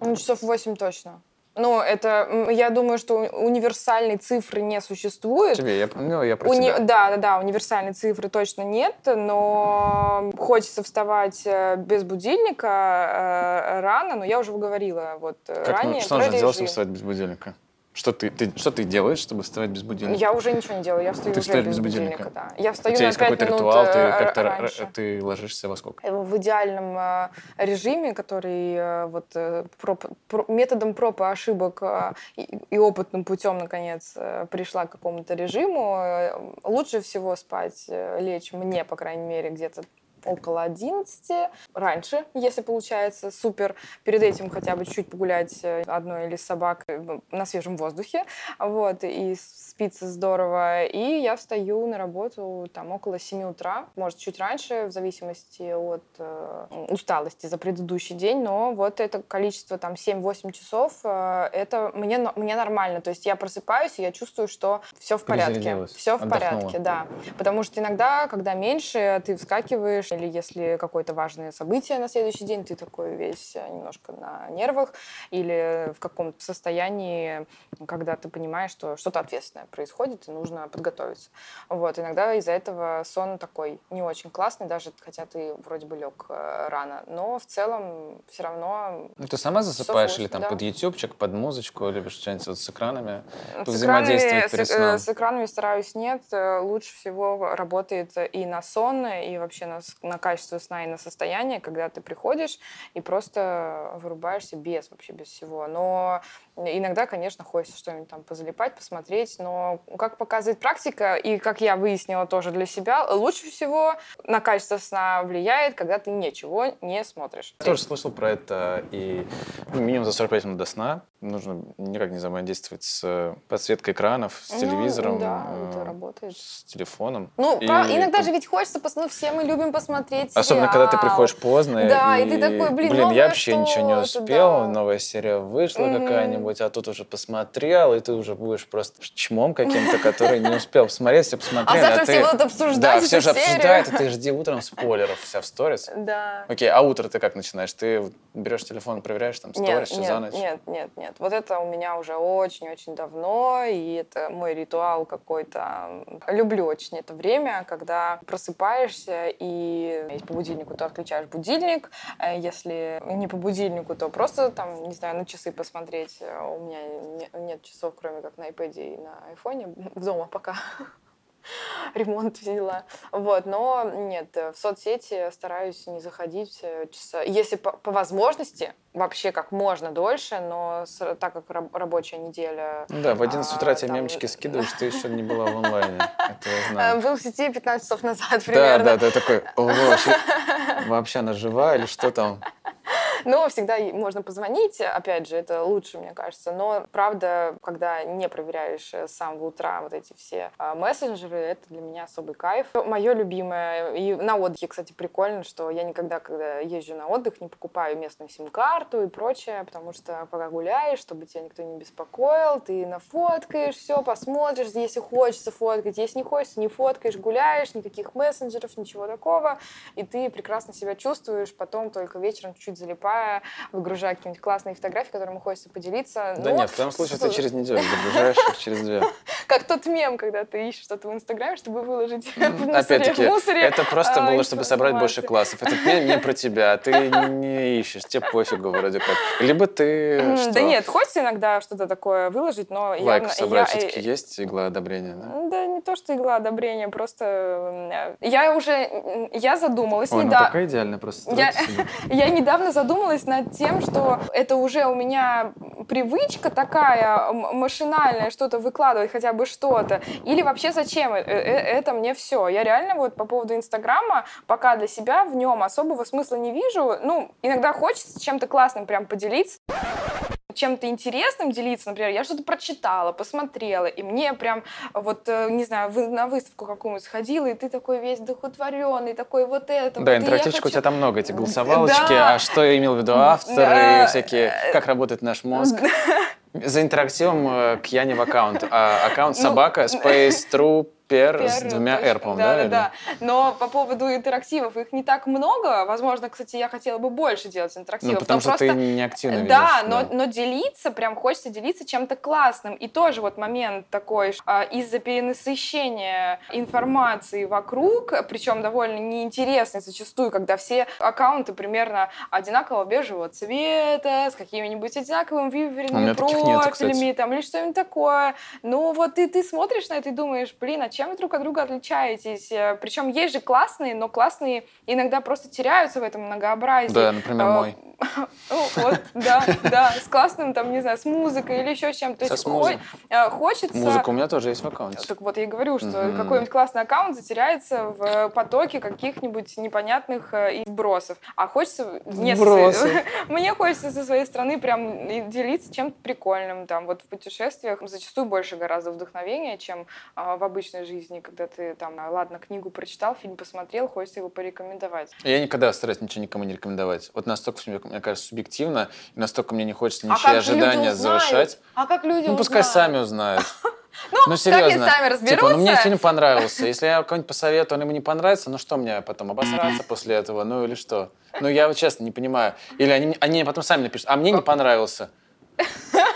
Ну, часов 8 точно. Ну, это, я думаю, что универсальной цифры не существует.
Тебе, я, ну, я про
Уни...
тебя.
Да, да, да, универсальной цифры точно нет, но хочется вставать э, без будильника э, рано, но я уже говорила вот э,
как,
ранее.
Ну, что нужно делать, чтобы вставать без будильника? Что ты, ты, что ты делаешь, чтобы вставать без будильника?
Я уже ничего не делаю, я встаю
ты
уже без,
без
будильника.
будильника.
Да. Я встаю
У тебя
на
есть
5
какой-то ритуал, ты
э,
как-то
раньше.
ты ложишься во сколько?
В идеальном э, режиме, который э, вот э, проб, про, методом проб и ошибок э, и, и опытным путем, наконец, э, пришла к какому-то режиму, э, лучше всего спать, э, лечь мне, по крайней мере, где-то около 11. Раньше, если получается, супер. Перед этим хотя бы чуть погулять э, одной или с собакой ну, на свежем воздухе. Вот, и спится здорово. И я встаю на работу там около 7 утра, может, чуть раньше, в зависимости от э, усталости за предыдущий день. Но вот это количество там 7-8 часов, э, это мне, мне нормально. То есть я просыпаюсь, и я чувствую, что все в порядке. Все в
Отдохнула.
порядке, да. Потому что иногда, когда меньше, ты вскакиваешь, или если какое-то важное событие на следующий день, ты такой весь э, немножко на нервах, или в каком-то состоянии, когда ты понимаешь, что что-то ответственное происходит, и нужно подготовиться. Вот, иногда из-за этого сон такой не очень классный, даже хотя ты вроде бы лег э, рано, но в целом все равно...
Ну, ты сама засыпаешь
часов
или там
да.
под ютубчик, под музычку, любишь что-нибудь вот с экранами?
С
Взаимодействовать
экранами,
перед
с, э,
сном?
с экранами стараюсь нет. Э, Лучше всего работает и на сон, и вообще на, на качество сна, и на состояние, когда ты приходишь и просто вырубаешься без вообще, без всего. Но иногда, конечно, хочется что-нибудь там позалипать, посмотреть, но как показывает практика, и как я выяснила тоже для себя, лучше всего на качество сна влияет, когда ты ничего не смотришь.
Я тоже слышал про это, и минимум за 45 минут до сна нужно никак не взаимодействовать с э, подсветкой экранов, с
Ну,
телевизором,
да,
э,
это работает.
с телефоном.
Ну,
И
прав- иногда же ведь хочется, пос- ну, все мы любим посмотреть
Особенно, когда ты
сериал.
приходишь поздно,
Да, и ты такой, блин, новое
я вообще ничего не успел,
да.
новая серия вышла
Мгм.
какая-нибудь, а тут уже посмотрел, и ты уже будешь просто чмом каким-то, который не успел посмотреть, все
А
посмотрели,
завтра
ты...
все будут обсуждать
Да, все же обсуждают, и ты жди утром спойлеров вся в сторис.
Да.
Окей, а утро ты как начинаешь? Ты берешь телефон, проверяешь там сторис, что за ночь?
нет, нет, нет. Вот это у меня уже очень-очень давно, и это мой ритуал какой-то. Люблю очень это время, когда просыпаешься, и если по будильнику, то отключаешь будильник. Э, Если не по будильнику, то просто там, не знаю, на часы посмотреть. Э, У меня не- нет часов, кроме как на iPad и на айфоне. Дома пока. ремонт, дела. Вот, но нет, э, в соцсети стараюсь не заходить э, часа. Если по, по возможности, вообще как можно дольше, но с- так как раб- рабочая неделя...
Да, в 11 утра
а,
тебе
там-
мемчики скидываешь, ты еще не была в онлайне. Это я
э,
знаю.
Был в сети 15 часов назад
Да,
примерно.
да, да, такой, о, вообще, вообще она жива или что там?
Но всегда можно позвонить, опять же, это лучше, мне кажется. Но, правда, когда не проверяешь э, с самого утра вот эти все а, мессенджеры, это для меня особый кайф. Мое любимое, и на отдыхе, кстати, прикольно, что я никогда, когда езжу на отдых, не покупаю местную сим-карту и прочее, потому что пока гуляешь, чтобы тебя никто не беспокоил, ты нафоткаешь все, посмотришь, если хочется фоткать, если не хочется, не фоткаешь, гуляешь, никаких мессенджеров, ничего такого, и ты прекрасно себя чувствуешь, потом только вечером чуть залипая, выгружая какие-нибудь классные фотографии, которыми хочется поделиться.
Да
Но
нет, в твоем случае ты через неделю загружаешь их через две.
Как тот мем, когда ты ищешь что-то в Инстаграме, чтобы выложить.
Опять-таки, это просто
а,
было, чтобы собрать больше классов. Этот мем не про тебя, ты не ищешь, тебе пофигу вроде как. Либо ты
Да нет, хочется иногда что-то такое выложить, но явно...
собрать
я-
все-таки есть игла одобрения, да?
Да не то, что игла одобрения, просто м, я уже, я задумалась
ну
недавно.
такая идеальная просто.
Я недавно задумалась над тем, что это уже у меня привычка такая машинальная, что-то выкладывать, хотя бы что-то. Или вообще зачем э- э- это мне все? Я реально вот по поводу Инстаграма пока для себя в нем особого смысла не вижу. Ну, иногда хочется чем-то классным прям поделиться. чем-то интересным делиться, например, я что-то прочитала, посмотрела, и мне прям вот, э, не знаю, на выставку какую-нибудь сходила, и ты такой весь духотворенный, такой вот это.
Да,
вот,
интерактивчика
хочу...
у тебя там много, эти голосовалочки, да. а что имел автор, да. всякие, как работает наш мозг. За интерактивом э, к Яне в аккаунт. А аккаунт ну, собака, Space True Пер, с двумя R, по
да, да, да. Но по поводу интерактивов, их не так много. Возможно, кстати, я хотела бы больше делать интерактивов.
Ну, потому что
просто...
ты не активно ведешь.
Да, но, да. но делиться, прям хочется делиться чем-то классным. И тоже вот момент такой, а, из-за перенасыщения информации вокруг, причем довольно неинтересный зачастую, когда все аккаунты примерно одинакового бежевого цвета, с какими-нибудь одинаковыми виверными профилями, там, или что-нибудь такое. Ну, вот и ты смотришь на это и думаешь, блин, а чем вы друг от друга отличаетесь? Э, Причем есть же классные, но классные иногда просто теряются в этом многообразии.
Да, например, мой.
Вот, да, да, с классным, там, не знаю, с музыкой или еще чем-то.
То есть
э, хочется...
Музыка у меня тоже есть в аккаунте.
Так вот, я говорю, что какой-нибудь классный аккаунт затеряется в потоке каких-нибудь непонятных э, вбросов. А хочется... Нет, мне хочется со своей стороны прям делиться чем-то прикольным. Там вот в путешествиях зачастую больше гораздо вдохновения, чем в обычной жизни, когда ты там, ладно, книгу прочитал, фильм посмотрел, хочется его порекомендовать.
Я никогда стараюсь ничего никому не рекомендовать. Вот настолько мне кажется, субъективно, и настолько мне не хочется ничьи а ожидания завышать.
А как люди
Ну, пускай сами узнают.
Ну, ну серьезно. сами разберутся.
Типа, ну, мне фильм понравился. Если я кого-нибудь посоветую, он ему не понравится, ну что мне потом, обосраться после этого? Ну или что? Ну, я честно не понимаю. Или они, они потом сами напишут, а мне не понравился.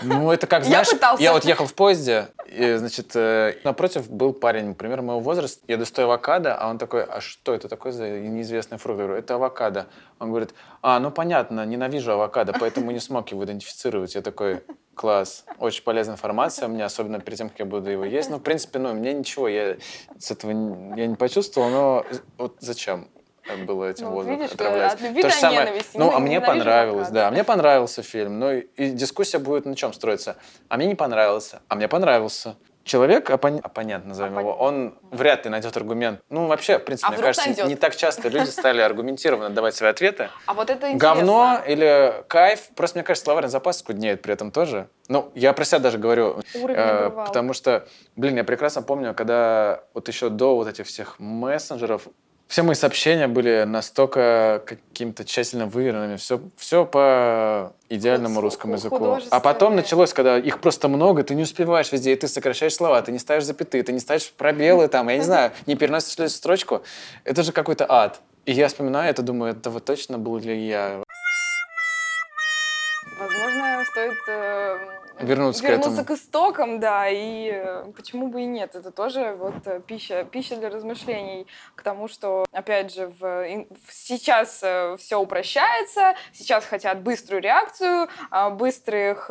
Ну, это как, знаешь, я, я вот ехал в поезде, и, значит, э, напротив был парень, например, моего возраста. Я достаю авокадо, а он такой, а что это такое за неизвестный фрукт? Я говорю, это авокадо. Он говорит, а, ну понятно, ненавижу авокадо, поэтому не смог его идентифицировать. Я такой, класс, очень полезная информация мне, особенно перед тем, как я буду его есть. Ну, в принципе, ну, мне ничего, я с этого я не почувствовал, но вот зачем? Было этим ну, воздухом видишь, отравлять. От
любви То же самое.
Ну, а мне понравилось, да, мне понравился фильм. Ну, и дискуссия будет на чем строиться. А мне не понравился, а мне понравился. Человек, оппон... оппонент, назовем оппонент. его, он вряд ли найдет аргумент. Ну, вообще, в принципе, а мне кажется, найдет? не так часто люди стали аргументированно давать свои ответы.
А вот это
интересно. Говно или кайф. Просто, мне кажется, словарный запас скуднеет при этом тоже. Ну, я про себя даже говорю. Э, потому что, блин, я прекрасно помню, когда вот еще до вот этих всех мессенджеров все мои сообщения были настолько какими-то тщательно выверенными, все, все по идеальному русскому языку. А потом началось, когда их просто много, ты не успеваешь везде, и ты сокращаешь слова, ты не ставишь запятые, ты не ставишь пробелы там, я не знаю, не переносишь строчку. Это же какой-то ад. И я вспоминаю это, думаю, это вот точно был ли я.
Возможно, стоит э,
вернуться,
вернуться
к,
к истокам, да, и э, почему бы и нет. Это тоже вот э, пища, пища для размышлений к тому, что, опять же, в, сейчас э, все упрощается, сейчас хотят быструю реакцию, а, быстрых,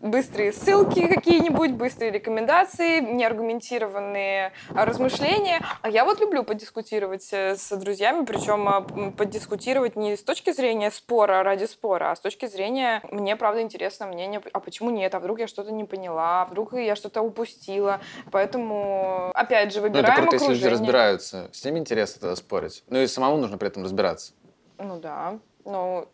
быстрые ссылки какие-нибудь, быстрые рекомендации, неаргументированные размышления. А я вот люблю подискутировать с друзьями, причем а, подискутировать не с точки зрения спора ради спора, а с точки зрения, мне правда интересно мнение, а почему почему нет, а вдруг я что-то не поняла, а вдруг я что-то упустила. Поэтому, опять же, выбираем
ну, это круто,
окружение.
если люди разбираются. С ними интересно тогда спорить. Ну и самому нужно при этом разбираться.
Ну да. Ну,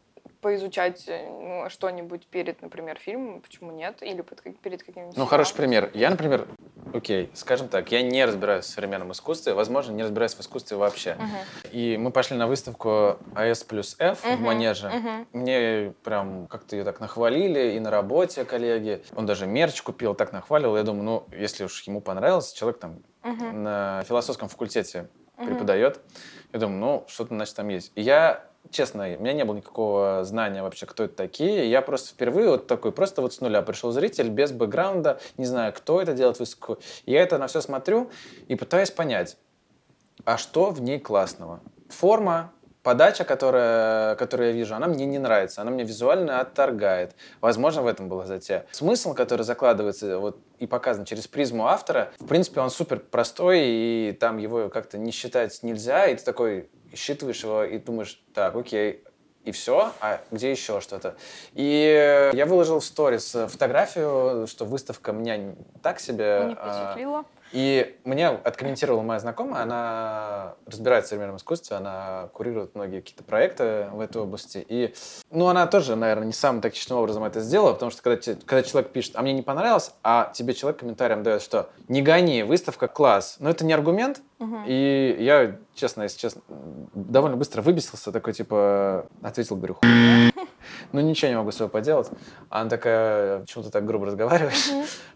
поизучать э, ну, что-нибудь перед, например, фильмом, почему нет? Или перед каким-нибудь...
Ну, хороший пример. Я, например, окей, скажем так, я не разбираюсь в современном искусстве, возможно, не разбираюсь в искусстве вообще. Uh-huh. И мы пошли на выставку АС плюс F uh-huh. в Манеже. Uh-huh. Мне прям как-то ее так нахвалили, и на работе коллеги. Он даже мерч купил, так нахвалил. Я думаю, ну, если уж ему понравилось, человек там uh-huh. на философском факультете uh-huh. преподает. Я думаю, ну, что-то, значит, там есть. И я честно, у меня не было никакого знания вообще, кто это такие. Я просто впервые вот такой, просто вот с нуля пришел зритель, без бэкграунда, не знаю, кто это делает выставку. Я это на все смотрю и пытаюсь понять, а что в ней классного? Форма, подача, которая, которую я вижу, она мне не нравится, она мне визуально отторгает. Возможно, в этом была затея. Смысл, который закладывается вот, и показан через призму автора, в принципе, он супер простой, и там его как-то не считать нельзя, и ты такой, считываешь его и думаешь, так, окей, и все, а где еще что-то? И я выложил в сторис фотографию, что выставка меня так себе.
Не впечатлила. А,
И мне откомментировала моя знакомая, она разбирается в современном искусстве, она курирует многие какие-то проекты в этой области. И, ну, она тоже, наверное, не самым тактичным образом это сделала, потому что когда, когда человек пишет, а мне не понравилось, а тебе человек комментарием дает, что не гони, выставка класс. Но это не аргумент, Угу. И я, честно, если честно, довольно быстро выбесился, такой, типа, ответил, говорю, ну, ничего не могу с собой поделать. Она такая, почему ты так грубо разговариваешь?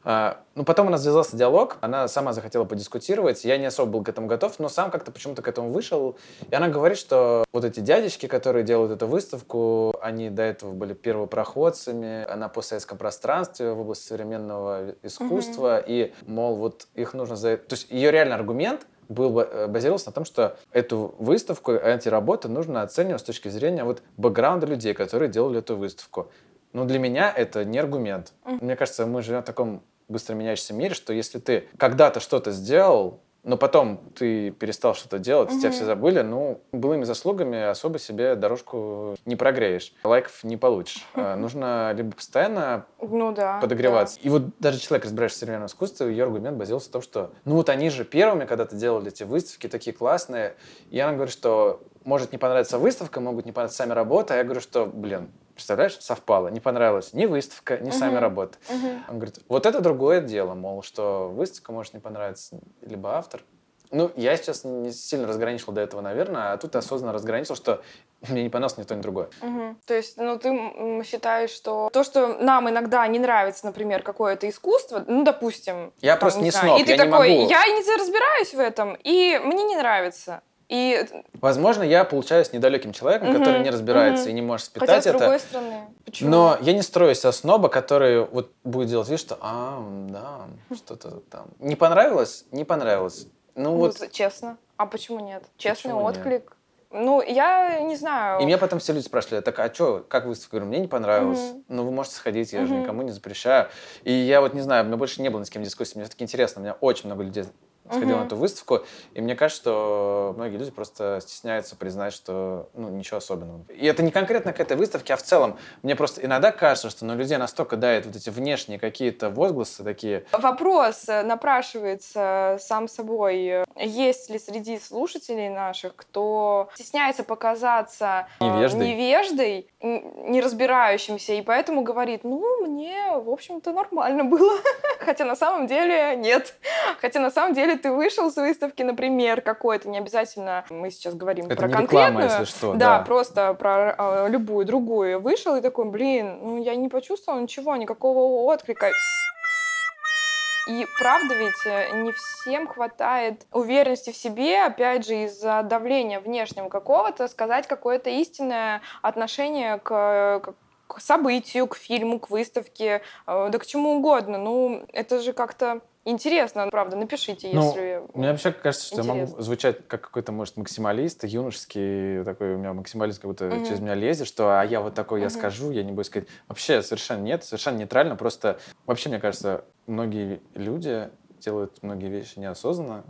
А, ну, потом у нас связался диалог, она сама захотела подискутировать, я не особо был к этому готов, но сам как-то почему-то к этому вышел. И она говорит, что вот эти дядечки, которые делают эту выставку, они до этого были первопроходцами на постсоветском пространстве в области современного искусства, и, мол, вот их нужно за... То есть ее реально аргумент — был, э, базировался на том, что эту выставку, эти работы нужно оценивать с точки зрения вот бэкграунда людей, которые делали эту выставку. Но для меня это не аргумент. Мне кажется, мы живем в таком быстро меняющемся мире, что если ты когда-то что-то сделал, но потом ты перестал что-то делать, угу. тебя все забыли, ну, былыми заслугами особо себе дорожку не прогреешь, лайков не получишь. А, нужно либо постоянно
ну, да,
подогреваться. Да. И вот даже человек, разбирающийся в современном искусстве, ее аргумент базировался в том, что ну вот они же первыми когда-то делали эти выставки, такие классные. И она говорит, что может не понравиться выставка, могут не понравиться сами работы, а я говорю, что, блин, Представляешь, совпало. Не понравилась ни выставка, ни uh-huh. сами работы. Uh-huh. Он говорит, вот это другое дело, мол, что выставка может не понравиться, либо автор. Ну, я сейчас не сильно разграничил до этого, наверное, а тут осознанно разграничил, что мне не понравилось ни то, ни другое.
Угу. То есть, ну, ты считаешь, что то, что нам иногда не нравится, например, какое-то искусство, ну, допустим...
Я там, просто не, не сноб,
и ты
я
такой,
не могу...
я не разбираюсь в этом, и мне не нравится. И...
Возможно, я получаюсь недалеким человеком, угу, который не разбирается угу. и не может спитать
Хотя,
это.
с другой стороны, почему?
Но я не строюсь со сноба, который вот будет делать вид, что а, да, что-то там. Не понравилось? Не понравилось. Ну, ну вот...
Честно. А почему нет? Честный почему отклик. Нет? Ну, я не знаю.
И меня потом все люди спрашивали, так, а что, как выставка? Говорю, мне не понравилось. Угу. Ну, вы можете сходить, я угу. же никому не запрещаю. И я вот не знаю, у меня больше не было ни с кем дискуссии. Мне все-таки интересно, у меня очень много людей сходил угу. на эту выставку, и мне кажется, что многие люди просто стесняются признать, что ну, ничего особенного. И это не конкретно к этой выставке, а в целом. Мне просто иногда кажется, что на людей настолько дает вот эти внешние какие-то возгласы такие.
Вопрос э, напрашивается сам собой. Есть ли среди слушателей наших, кто стесняется показаться
э, невеждой,
невеждой не разбирающимся, и поэтому говорит, ну, мне, в общем-то, нормально было. Хотя на самом деле нет. Хотя на самом деле ты вышел с выставки, например, какой-то, не обязательно мы сейчас говорим
Это
про
не
конкретную.
Реклама, если что,
да, да, просто про э, любую другую. Вышел и такой, блин, ну я не почувствовал ничего, никакого отклика. И правда ведь э, не всем хватает уверенности в себе, опять же, из-за давления внешнего какого-то, сказать какое-то истинное отношение к, к событию, к фильму, к выставке, э, да к чему угодно. Ну, это же как-то Интересно, правда, напишите, ну, если
Мне вообще кажется, что интересно. я могу звучать как какой-то, может, максималист, юношеский, такой у меня максималист как будто угу. через меня лезет, что а я вот такой, угу. я скажу, я не буду сказать. Вообще совершенно нет, совершенно нейтрально, просто вообще, мне кажется, многие люди делают многие вещи неосознанно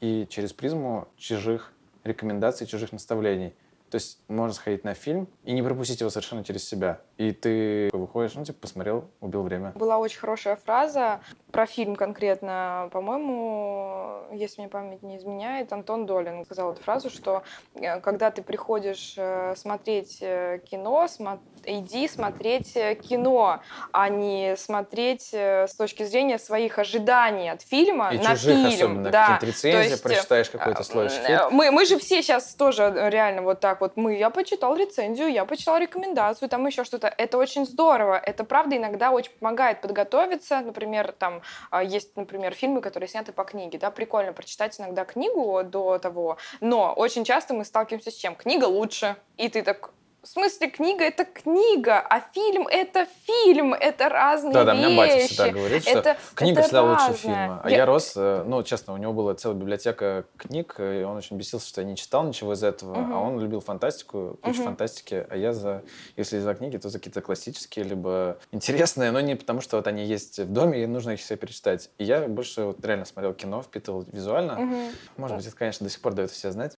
и через призму чужих рекомендаций, чужих наставлений. То есть можно сходить на фильм и не пропустить его совершенно через себя. И ты выходишь, ну, типа, посмотрел, убил время.
Была очень хорошая фраза про фильм конкретно. По-моему, если мне память не изменяет, Антон Долин сказал эту фразу, что э, когда ты приходишь э, смотреть э, кино, смо... иди смотреть кино, а не смотреть с точки зрения своих ожиданий от фильма
и
на
чужих
фильм.
Особенно,
да.
рецензии, есть, прочитаешь какой-то слой
мы, мы же все сейчас тоже реально вот так вот, мы, я почитал рецензию, я почитал рекомендацию, там еще что-то. Это очень здорово. Это, правда, иногда очень помогает подготовиться. Например, там а, есть, например, фильмы, которые сняты по книге, да, прикольно прочитать иногда книгу до того, но очень часто мы сталкиваемся с чем? Книга лучше. И ты так, в смысле, книга — это книга, а фильм — это фильм, это разные
да,
вещи.
Да, мне батя всегда говорит, что это, книга это всегда разное. лучше фильма. А я... я рос, э, ну, честно, у него была целая библиотека книг, и он очень бесился, что я не читал ничего из этого, угу. а он любил фантастику, кучу угу. фантастики, а я за, если за книги, то за какие-то классические, либо интересные, но не потому, что вот они есть в доме, и нужно их все перечитать. И я больше вот реально смотрел кино, впитывал визуально. Угу. Может быть, это, конечно, до сих пор дает все знать.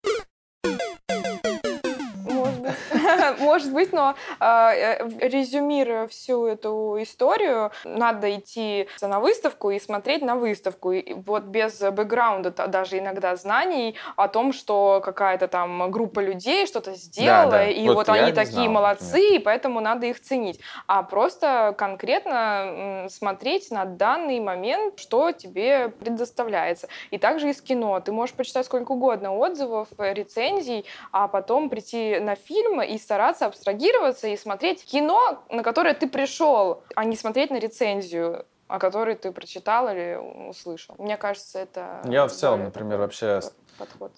Может быть, но э, резюмируя всю эту историю, надо идти на выставку и смотреть на выставку. И вот без бэкграунда даже иногда знаний о том, что какая-то там группа людей что-то сделала, да, да. и вот, вот они такие знал, молодцы, и поэтому надо их ценить. А просто конкретно смотреть на данный момент, что тебе предоставляется. И также из кино. Ты можешь почитать сколько угодно отзывов, рецензий, а потом прийти на фильм и стараться абстрагироваться и смотреть кино, на которое ты пришел, а не смотреть на рецензию о которой ты прочитал или услышал. Мне кажется, это...
Я в целом, например, вообще
подход.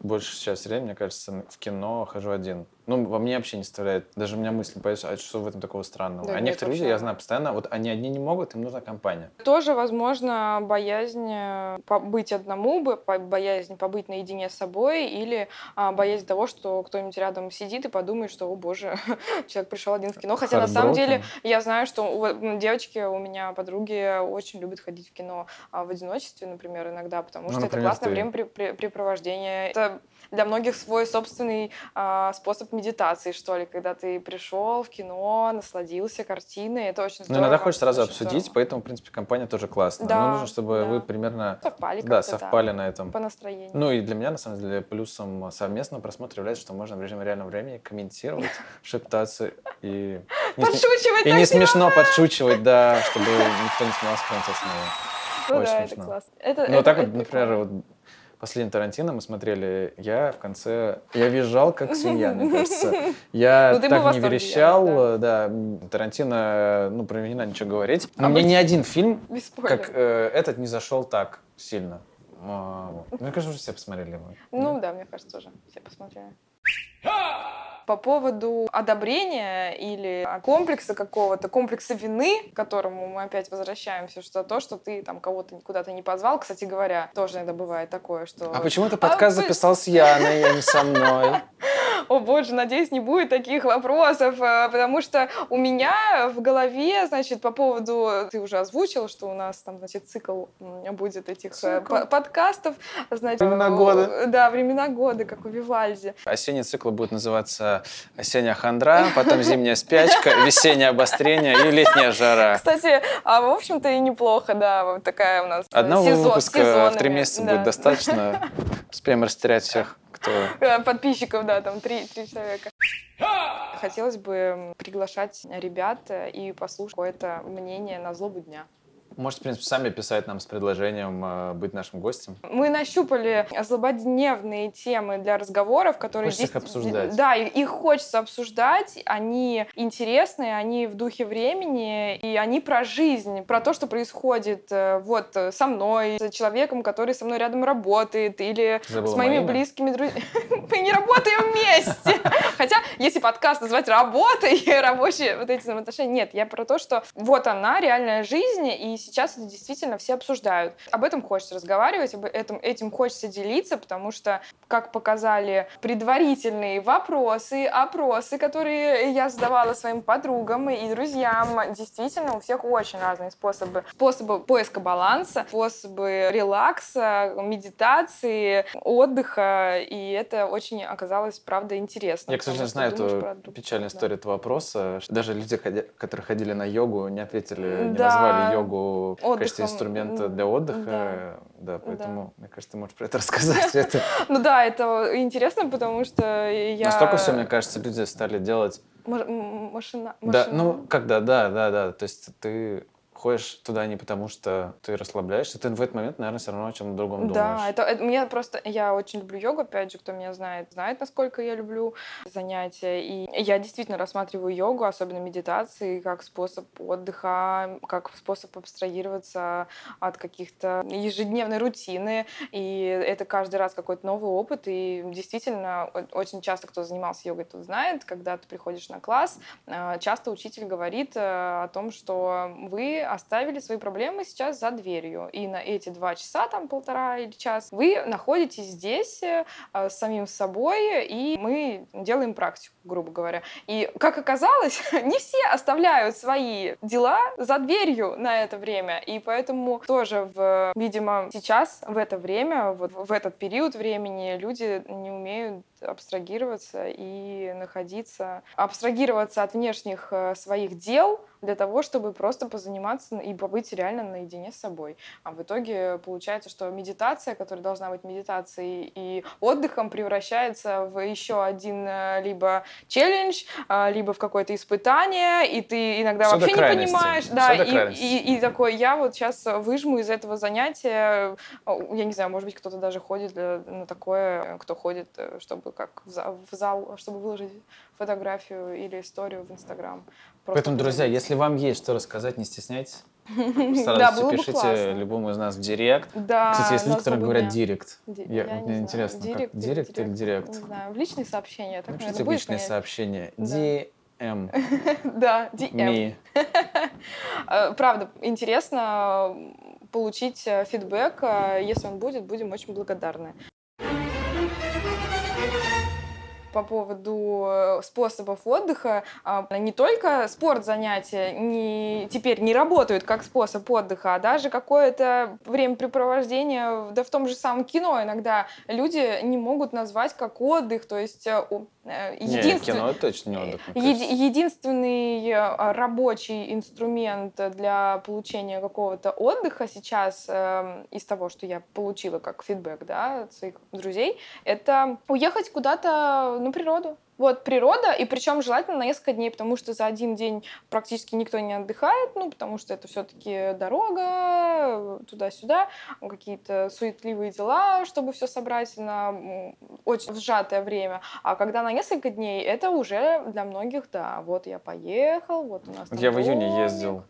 больше сейчас времени, мне кажется, в кино хожу один. Ну, во мне вообще не составляет, даже у меня мысль появится, а что в этом такого странного? Да, а некоторые люди, я знаю, постоянно, вот они одни не могут, им нужна компания.
Тоже, возможно, боязнь э, побыть одному, боязнь побыть наедине с собой или а, боязнь того, что кто-нибудь рядом сидит и подумает, что, о боже, человек пришел один в кино. Хотя на самом деле я знаю, что девочки у меня, подруги, очень любят ходить в кино а, в одиночестве, например, иногда, потому ну, что это классное времяпрепровождение. Это для многих свой собственный а, способ медитации, что ли, когда ты пришел в кино, насладился картиной, это очень здорово.
Ну, иногда хочешь сразу обсудить, здорово. поэтому, в принципе, компания тоже классная. Да, Но нужно, чтобы да. вы примерно
совпали,
да, совпали да, на этом.
По настроению.
Ну, и для меня, на самом деле, плюсом совместного просмотра является, что можно в режиме реального времени комментировать, шептаться и...
Подшучивать
И не смешно подшучивать, да, чтобы никто не смеялся в конце снова.
Ну Очень да, смешно. это классно. Это,
ну, это, так вот, например, вот Последний Тарантино мы смотрели, я в конце... Я визжал, как свинья, мне кажется. Я ну, так не верещал, да. Тарантино, ну, про меня ничего говорить. Но а мне ни один фильм, как э, этот, не зашел так сильно. А, мне кажется, уже все посмотрели его.
Ну да, мне кажется, тоже все посмотрели. По поводу одобрения или комплекса какого-то, комплекса вины, к которому мы опять возвращаемся, что то, что ты там кого-то куда-то не позвал, кстати говоря, тоже иногда бывает такое, что...
А почему ты подкаст а, записал с Яной, а не со мной?
О боже, надеюсь, не будет таких вопросов, э, потому что у меня в голове, значит, по поводу, ты уже озвучил, что у нас там, значит, цикл будет этих э, цикл. подкастов. Значит,
времена года.
Да, времена года, как у Вивальди.
Осенний цикл будет называться «Осенняя хандра», потом «Зимняя спячка», «Весеннее обострение» и «Летняя жара».
Кстати, а в общем-то и неплохо, да, вот такая у нас
Одного сезон, выпуска в три месяца да. будет достаточно. Успеем растерять всех
кто... Подписчиков, да, там три, три человека. Хотелось бы приглашать ребят и послушать какое-то мнение на злобу дня.
Можете, в принципе, сами писать нам с предложением э, быть нашим гостем.
Мы нащупали злободневные темы для разговоров, которые...
Хочется их обсуждать.
Да, их хочется обсуждать. Они интересные, они в духе времени, и они про жизнь, про то, что происходит э, вот со мной, с человеком, который со мной рядом работает, или Забыла с моими близкими друзьями. Мы не работаем вместе! Хотя, если подкаст назвать работой, рабочие вот эти взаимоотношения, нет, я про то, что вот она, реальная жизнь, и сейчас это действительно все обсуждают. Об этом хочется разговаривать, об этом, этим хочется делиться, потому что, как показали предварительные вопросы, опросы, которые я задавала своим подругам и друзьям, действительно у всех очень разные способы. Способы поиска баланса, способы релакса, медитации, отдыха, и это очень оказалось, правда, интересно.
Я, кстати, знаю эту печальную да. историю этого вопроса. Даже люди, которые ходили на йогу, не ответили, не да. назвали йогу в качестве инструмента для отдыха. Да, да поэтому, да. мне кажется, ты можешь про это рассказать. Это...
Ну да, это интересно, потому что я...
Настолько все, мне кажется, люди стали делать...
Машина...
Да, ну, когда, да, да, да. То есть ты ходишь туда не потому, что ты расслабляешься, ты в этот момент, наверное, все равно о чем-то другом думаешь.
Да, это, это мне просто... Я очень люблю йогу, опять же, кто меня знает, знает, насколько я люблю занятия. И я действительно рассматриваю йогу, особенно медитации, как способ отдыха, как способ абстрагироваться от каких-то ежедневной рутины. И это каждый раз какой-то новый опыт. И действительно, очень часто, кто занимался йогой, тот знает, когда ты приходишь на класс, э, часто учитель говорит э, о том, что вы оставили свои проблемы сейчас за дверью. И на эти два часа, там полтора или час, вы находитесь здесь э, с самим собой, и мы делаем практику, грубо говоря. И, как оказалось, не все оставляют свои дела за дверью на это время. И поэтому тоже, в, видимо, сейчас, в это время, вот в этот период времени люди не умеют абстрагироваться и находиться, абстрагироваться от внешних э, своих дел для того, чтобы просто позаниматься и побыть реально наедине с собой. А в итоге получается, что медитация, которая должна быть медитацией и отдыхом, превращается в еще один э, либо челлендж, э, либо в какое-то испытание, и ты иногда Все вообще не понимаешь.
Да,
и, и, и такой, я вот сейчас выжму из этого занятия, я не знаю, может быть, кто-то даже ходит на такое, кто ходит, чтобы как в зал, чтобы выложить фотографию или историю в Инстаграм.
Поэтому, друзья, если вам есть что рассказать, не стесняйтесь. Да, пишите любому из нас в директ. Да, Кстати, есть люди, которые говорят директ.
Я, я мне
интересно, директ, как, директ или директ?
Не знаю, в личные сообщения.
Так, Напишите в личные сообщения. DM.
Да, DM. Э, правда, интересно получить э, фидбэк. Э, если он будет, будем очень благодарны по поводу э, способов отдыха. А, не только спорт занятия не, теперь не работают как способ отдыха, а даже какое-то времяпрепровождение, да в том же самом кино иногда люди не могут назвать как отдых, то есть э,
Э, единствен... Кино точно не отдых.
Еди- единственный рабочий инструмент для получения какого-то отдыха сейчас э, из того, что я получила как фидбэк да, от своих друзей, это уехать куда-то на природу. Вот природа, и причем желательно на несколько дней, потому что за один день практически никто не отдыхает, ну, потому что это все-таки дорога, туда-сюда, какие-то суетливые дела, чтобы все собрать на очень сжатое время. А когда на несколько дней, это уже для многих, да, вот я поехал, вот у нас...
Я в июне ездил,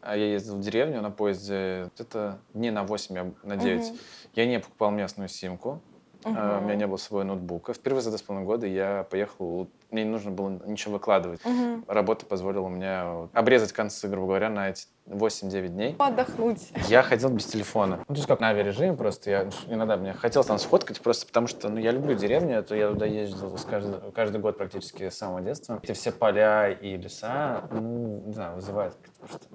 а я ездил в деревню на поезде, это дней на 8, на 9. Угу. Я не покупал местную симку, Uh-huh. Uh, у меня не было своего ноутбука. Впервые за два с половиной года я поехал, мне не нужно было ничего выкладывать. Uh-huh. Работа позволила мне обрезать концы, грубо говоря, на эти 8-9 дней.
Отдохнуть.
Я ходил без телефона. Ну, то есть как на авиарежиме просто. Я иногда мне хотелось там сфоткать просто потому, что ну, я люблю деревню, то я туда ездил каждый, каждый год практически с самого детства. Эти все поля и леса, ну, не знаю, вызывают просто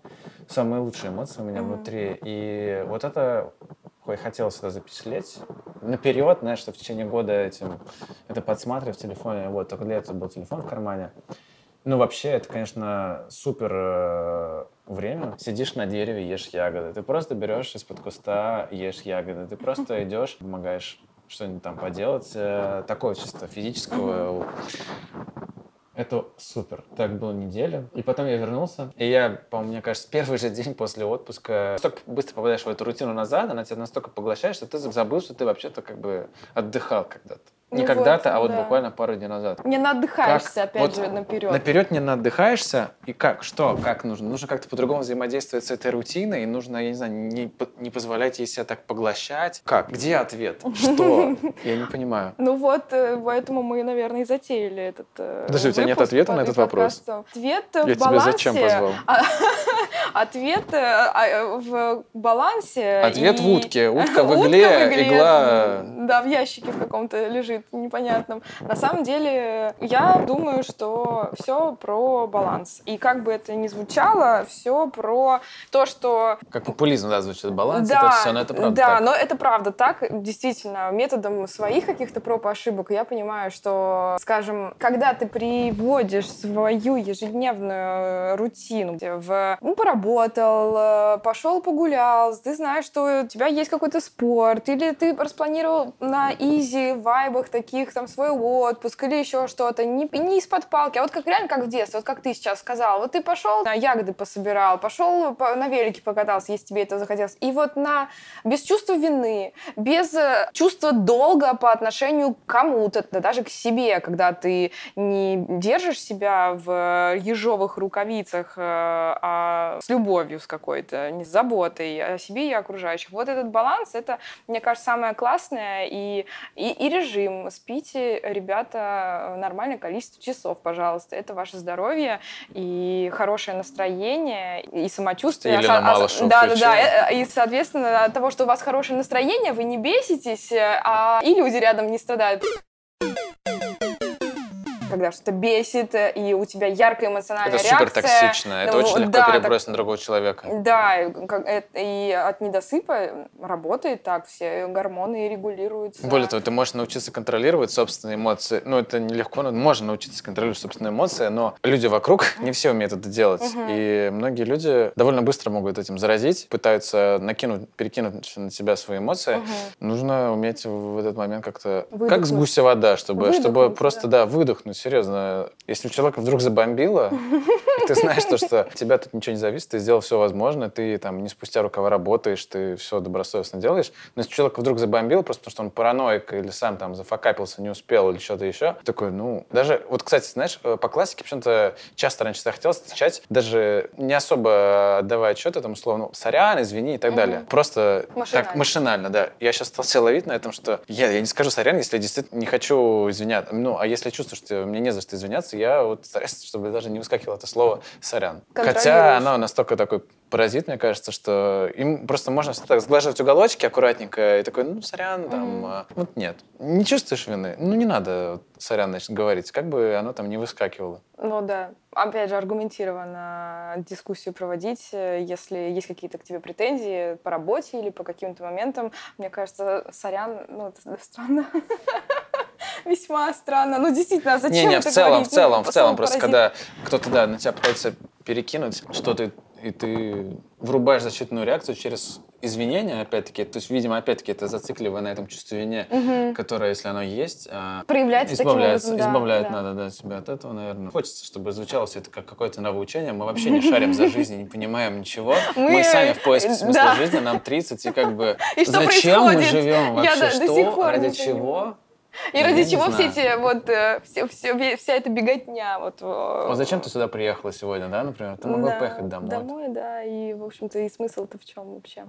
самые лучшие эмоции у меня uh-huh. внутри. И вот это какой хотел сюда запечатлеть. Наперед, знаешь, что в течение года этим это подсматривать в телефоне. Вот, только для этого был телефон в кармане. Ну, вообще, это, конечно, супер э, время. Сидишь на дереве, ешь ягоды. Ты просто берешь из-под куста, ешь ягоды. Ты просто идешь, помогаешь что-нибудь там поделать. Э, такого чисто физического это супер. Так было неделю. И потом я вернулся. И я, по-моему, мне кажется, первый же день после отпуска настолько быстро попадаешь в эту рутину назад, она тебя настолько поглощает, что ты забыл, что ты вообще-то как бы отдыхал когда-то. Не ну когда-то, вот, а вот да. буквально пару дней назад.
Не наотдыхаешься, как? опять вот же, наперед.
Наперед не наотдыхаешься. И как? Что? Как нужно? Нужно как-то по-другому взаимодействовать с этой рутиной, и нужно, я не знаю, не, не позволять ей себя так поглощать. Как? Где ответ? Что? Я не понимаю.
Ну вот, э, поэтому мы, наверное, и затеяли этот э,
Подожди, у тебя нет ответа на этот вопрос?
Ответ
в
балансе. Я тебя
зачем позвал?
Ответ э, а, в балансе.
Ответ в утке. Утка в игле, игла...
Да, в ящике в каком-то лежит непонятном. На самом деле, я думаю, что все про баланс. И как бы это ни звучало, все про то, что...
Как популизм, да, звучит. Баланс, да, это все, но это правда
Да,
так.
но это правда так. Действительно, методом своих каких-то проб и ошибок я понимаю, что, скажем, когда ты приводишь свою ежедневную рутину в... Ну, поработал, пошел погулял, ты знаешь, что у тебя есть какой-то спорт, или ты распланировал на изи вайбах таких там свой отпуск или еще что-то, не, не из-под палки, а вот как реально как в детстве, вот как ты сейчас сказала, вот ты пошел на ягоды пособирал, пошел по, на велике покатался, если тебе это захотелось, и вот на без чувства вины, без э, чувства долга по отношению к кому-то, да даже к себе, когда ты не держишь себя в ежовых рукавицах, э, а с любовью с какой-то, не с заботой о себе и окружающих. Вот этот баланс, это, мне кажется, самое классное и, и, и режим, минимум спите, ребята, нормальное количество часов, пожалуйста. Это ваше здоровье и хорошее настроение, и самочувствие.
Или на мало шоу
Да, да, да. И, соответственно, от того, что у вас хорошее настроение, вы не беситесь, а и люди рядом не страдают когда что-то бесит, и у тебя яркая эмоциональная
это
реакция.
Это супер токсично, это ну, очень легко да, перебросить так, на другого человека.
Да, и от недосыпа работает так, все гормоны регулируются.
Более того, ты можешь научиться контролировать собственные эмоции. Ну, это нелегко, но можно научиться контролировать собственные эмоции, но люди вокруг не все умеют это делать. Угу. И многие люди довольно быстро могут этим заразить, пытаются накинуть, перекинуть на себя свои эмоции. Угу. Нужно уметь в этот момент как-то, как с гуся вода, чтобы, чтобы просто, да, да выдохнуть серьезно, если у человека вдруг забомбило, ты знаешь, то, что тебя тут ничего не зависит, ты сделал все возможное, ты там не спустя рукава работаешь, ты все добросовестно делаешь. Но если человек вдруг забомбил, просто потому что он параноик или сам там зафакапился, не успел или что-то еще, такой, ну, даже, вот, кстати, знаешь, э, по классике почему-то часто раньше хотелось встречать, даже не особо отдавая отчет этому слову, ну, сорян, извини и так далее. Просто машинально. так машинально, да. Я сейчас стал себя ловить на этом, что я, я не скажу сорян, если я действительно не хочу извиняться. Ну, а если чувствую, что мне не за что извиняться, я вот стараюсь, чтобы даже не выскакивало это слово «сорян». Хотя оно настолько такой паразит, мне кажется, что им просто можно так сглаживать уголочки аккуратненько и такой, ну, сорян, там, mm-hmm. вот нет. Не чувствуешь вины? Ну, не надо сорян, значит, говорить, как бы оно там не выскакивало.
Ну, да. Опять же, аргументированно дискуссию проводить, если есть какие-то к тебе претензии по работе или по каким-то моментам. Мне кажется, сорян, ну, это странно. Весьма странно. Ну, действительно, а зачем
Не, не, в целом, говорить? в целом, ну, в целом. Просто когда кто-то, да, на тебя пытается перекинуть что-то, и ты врубаешь защитную реакцию через извинения, опять-таки, то есть, видимо, опять-таки, это зацикливая на этом чувстве вины, угу. которое, если оно есть,
а, проявляется
избавляется, образом, избавляет да. надо да, себя от этого, наверное. Хочется, чтобы звучало все это как какое-то новоучение. Мы вообще не шарим за жизнь, не понимаем ничего. Мы, сами в поиске смысла жизни, нам 30, и как бы зачем мы живем вообще? Что? Ради чего?
И ради я чего все эти вот э, все, все, вся эта беготня вот.
А зачем ты сюда приехала сегодня, да, например? Ты могла да, поехать домой.
Домой, да, и в общем-то и смысл-то в чем вообще?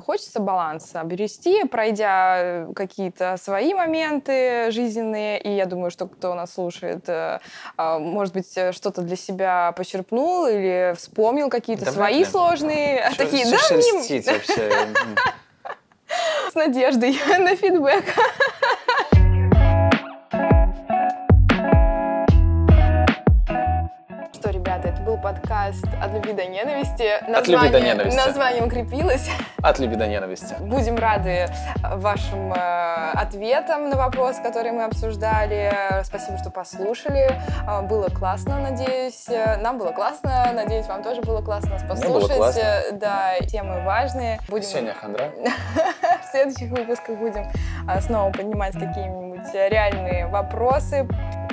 Хочется баланса обрести, пройдя э, какие-то свои моменты жизненные, и я думаю, что кто нас слушает, э, а, может быть, что-то для себя почерпнул или вспомнил какие-то да свои сложные,
что, такие, да, вообще.
С надеждой на фидбэк. Подкаст «От любви до ненависти».
Название, От любви до ненависти.
Название укрепилось.
От любви до ненависти.
Будем рады вашим э, ответам на вопрос, который мы обсуждали. Спасибо, что послушали. Э, было классно, надеюсь. Нам было классно. Надеюсь, вам тоже было классно нас послушать. Было
классно.
Да, темы важные.
Будем... Ксения Хандра.
В следующих выпусках будем э, снова поднимать какие-нибудь реальные вопросы.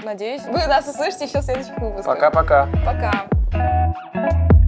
Надеюсь, вы нас услышите еще в следующих выпусках.
Пока-пока.
Пока. -пока. Пока.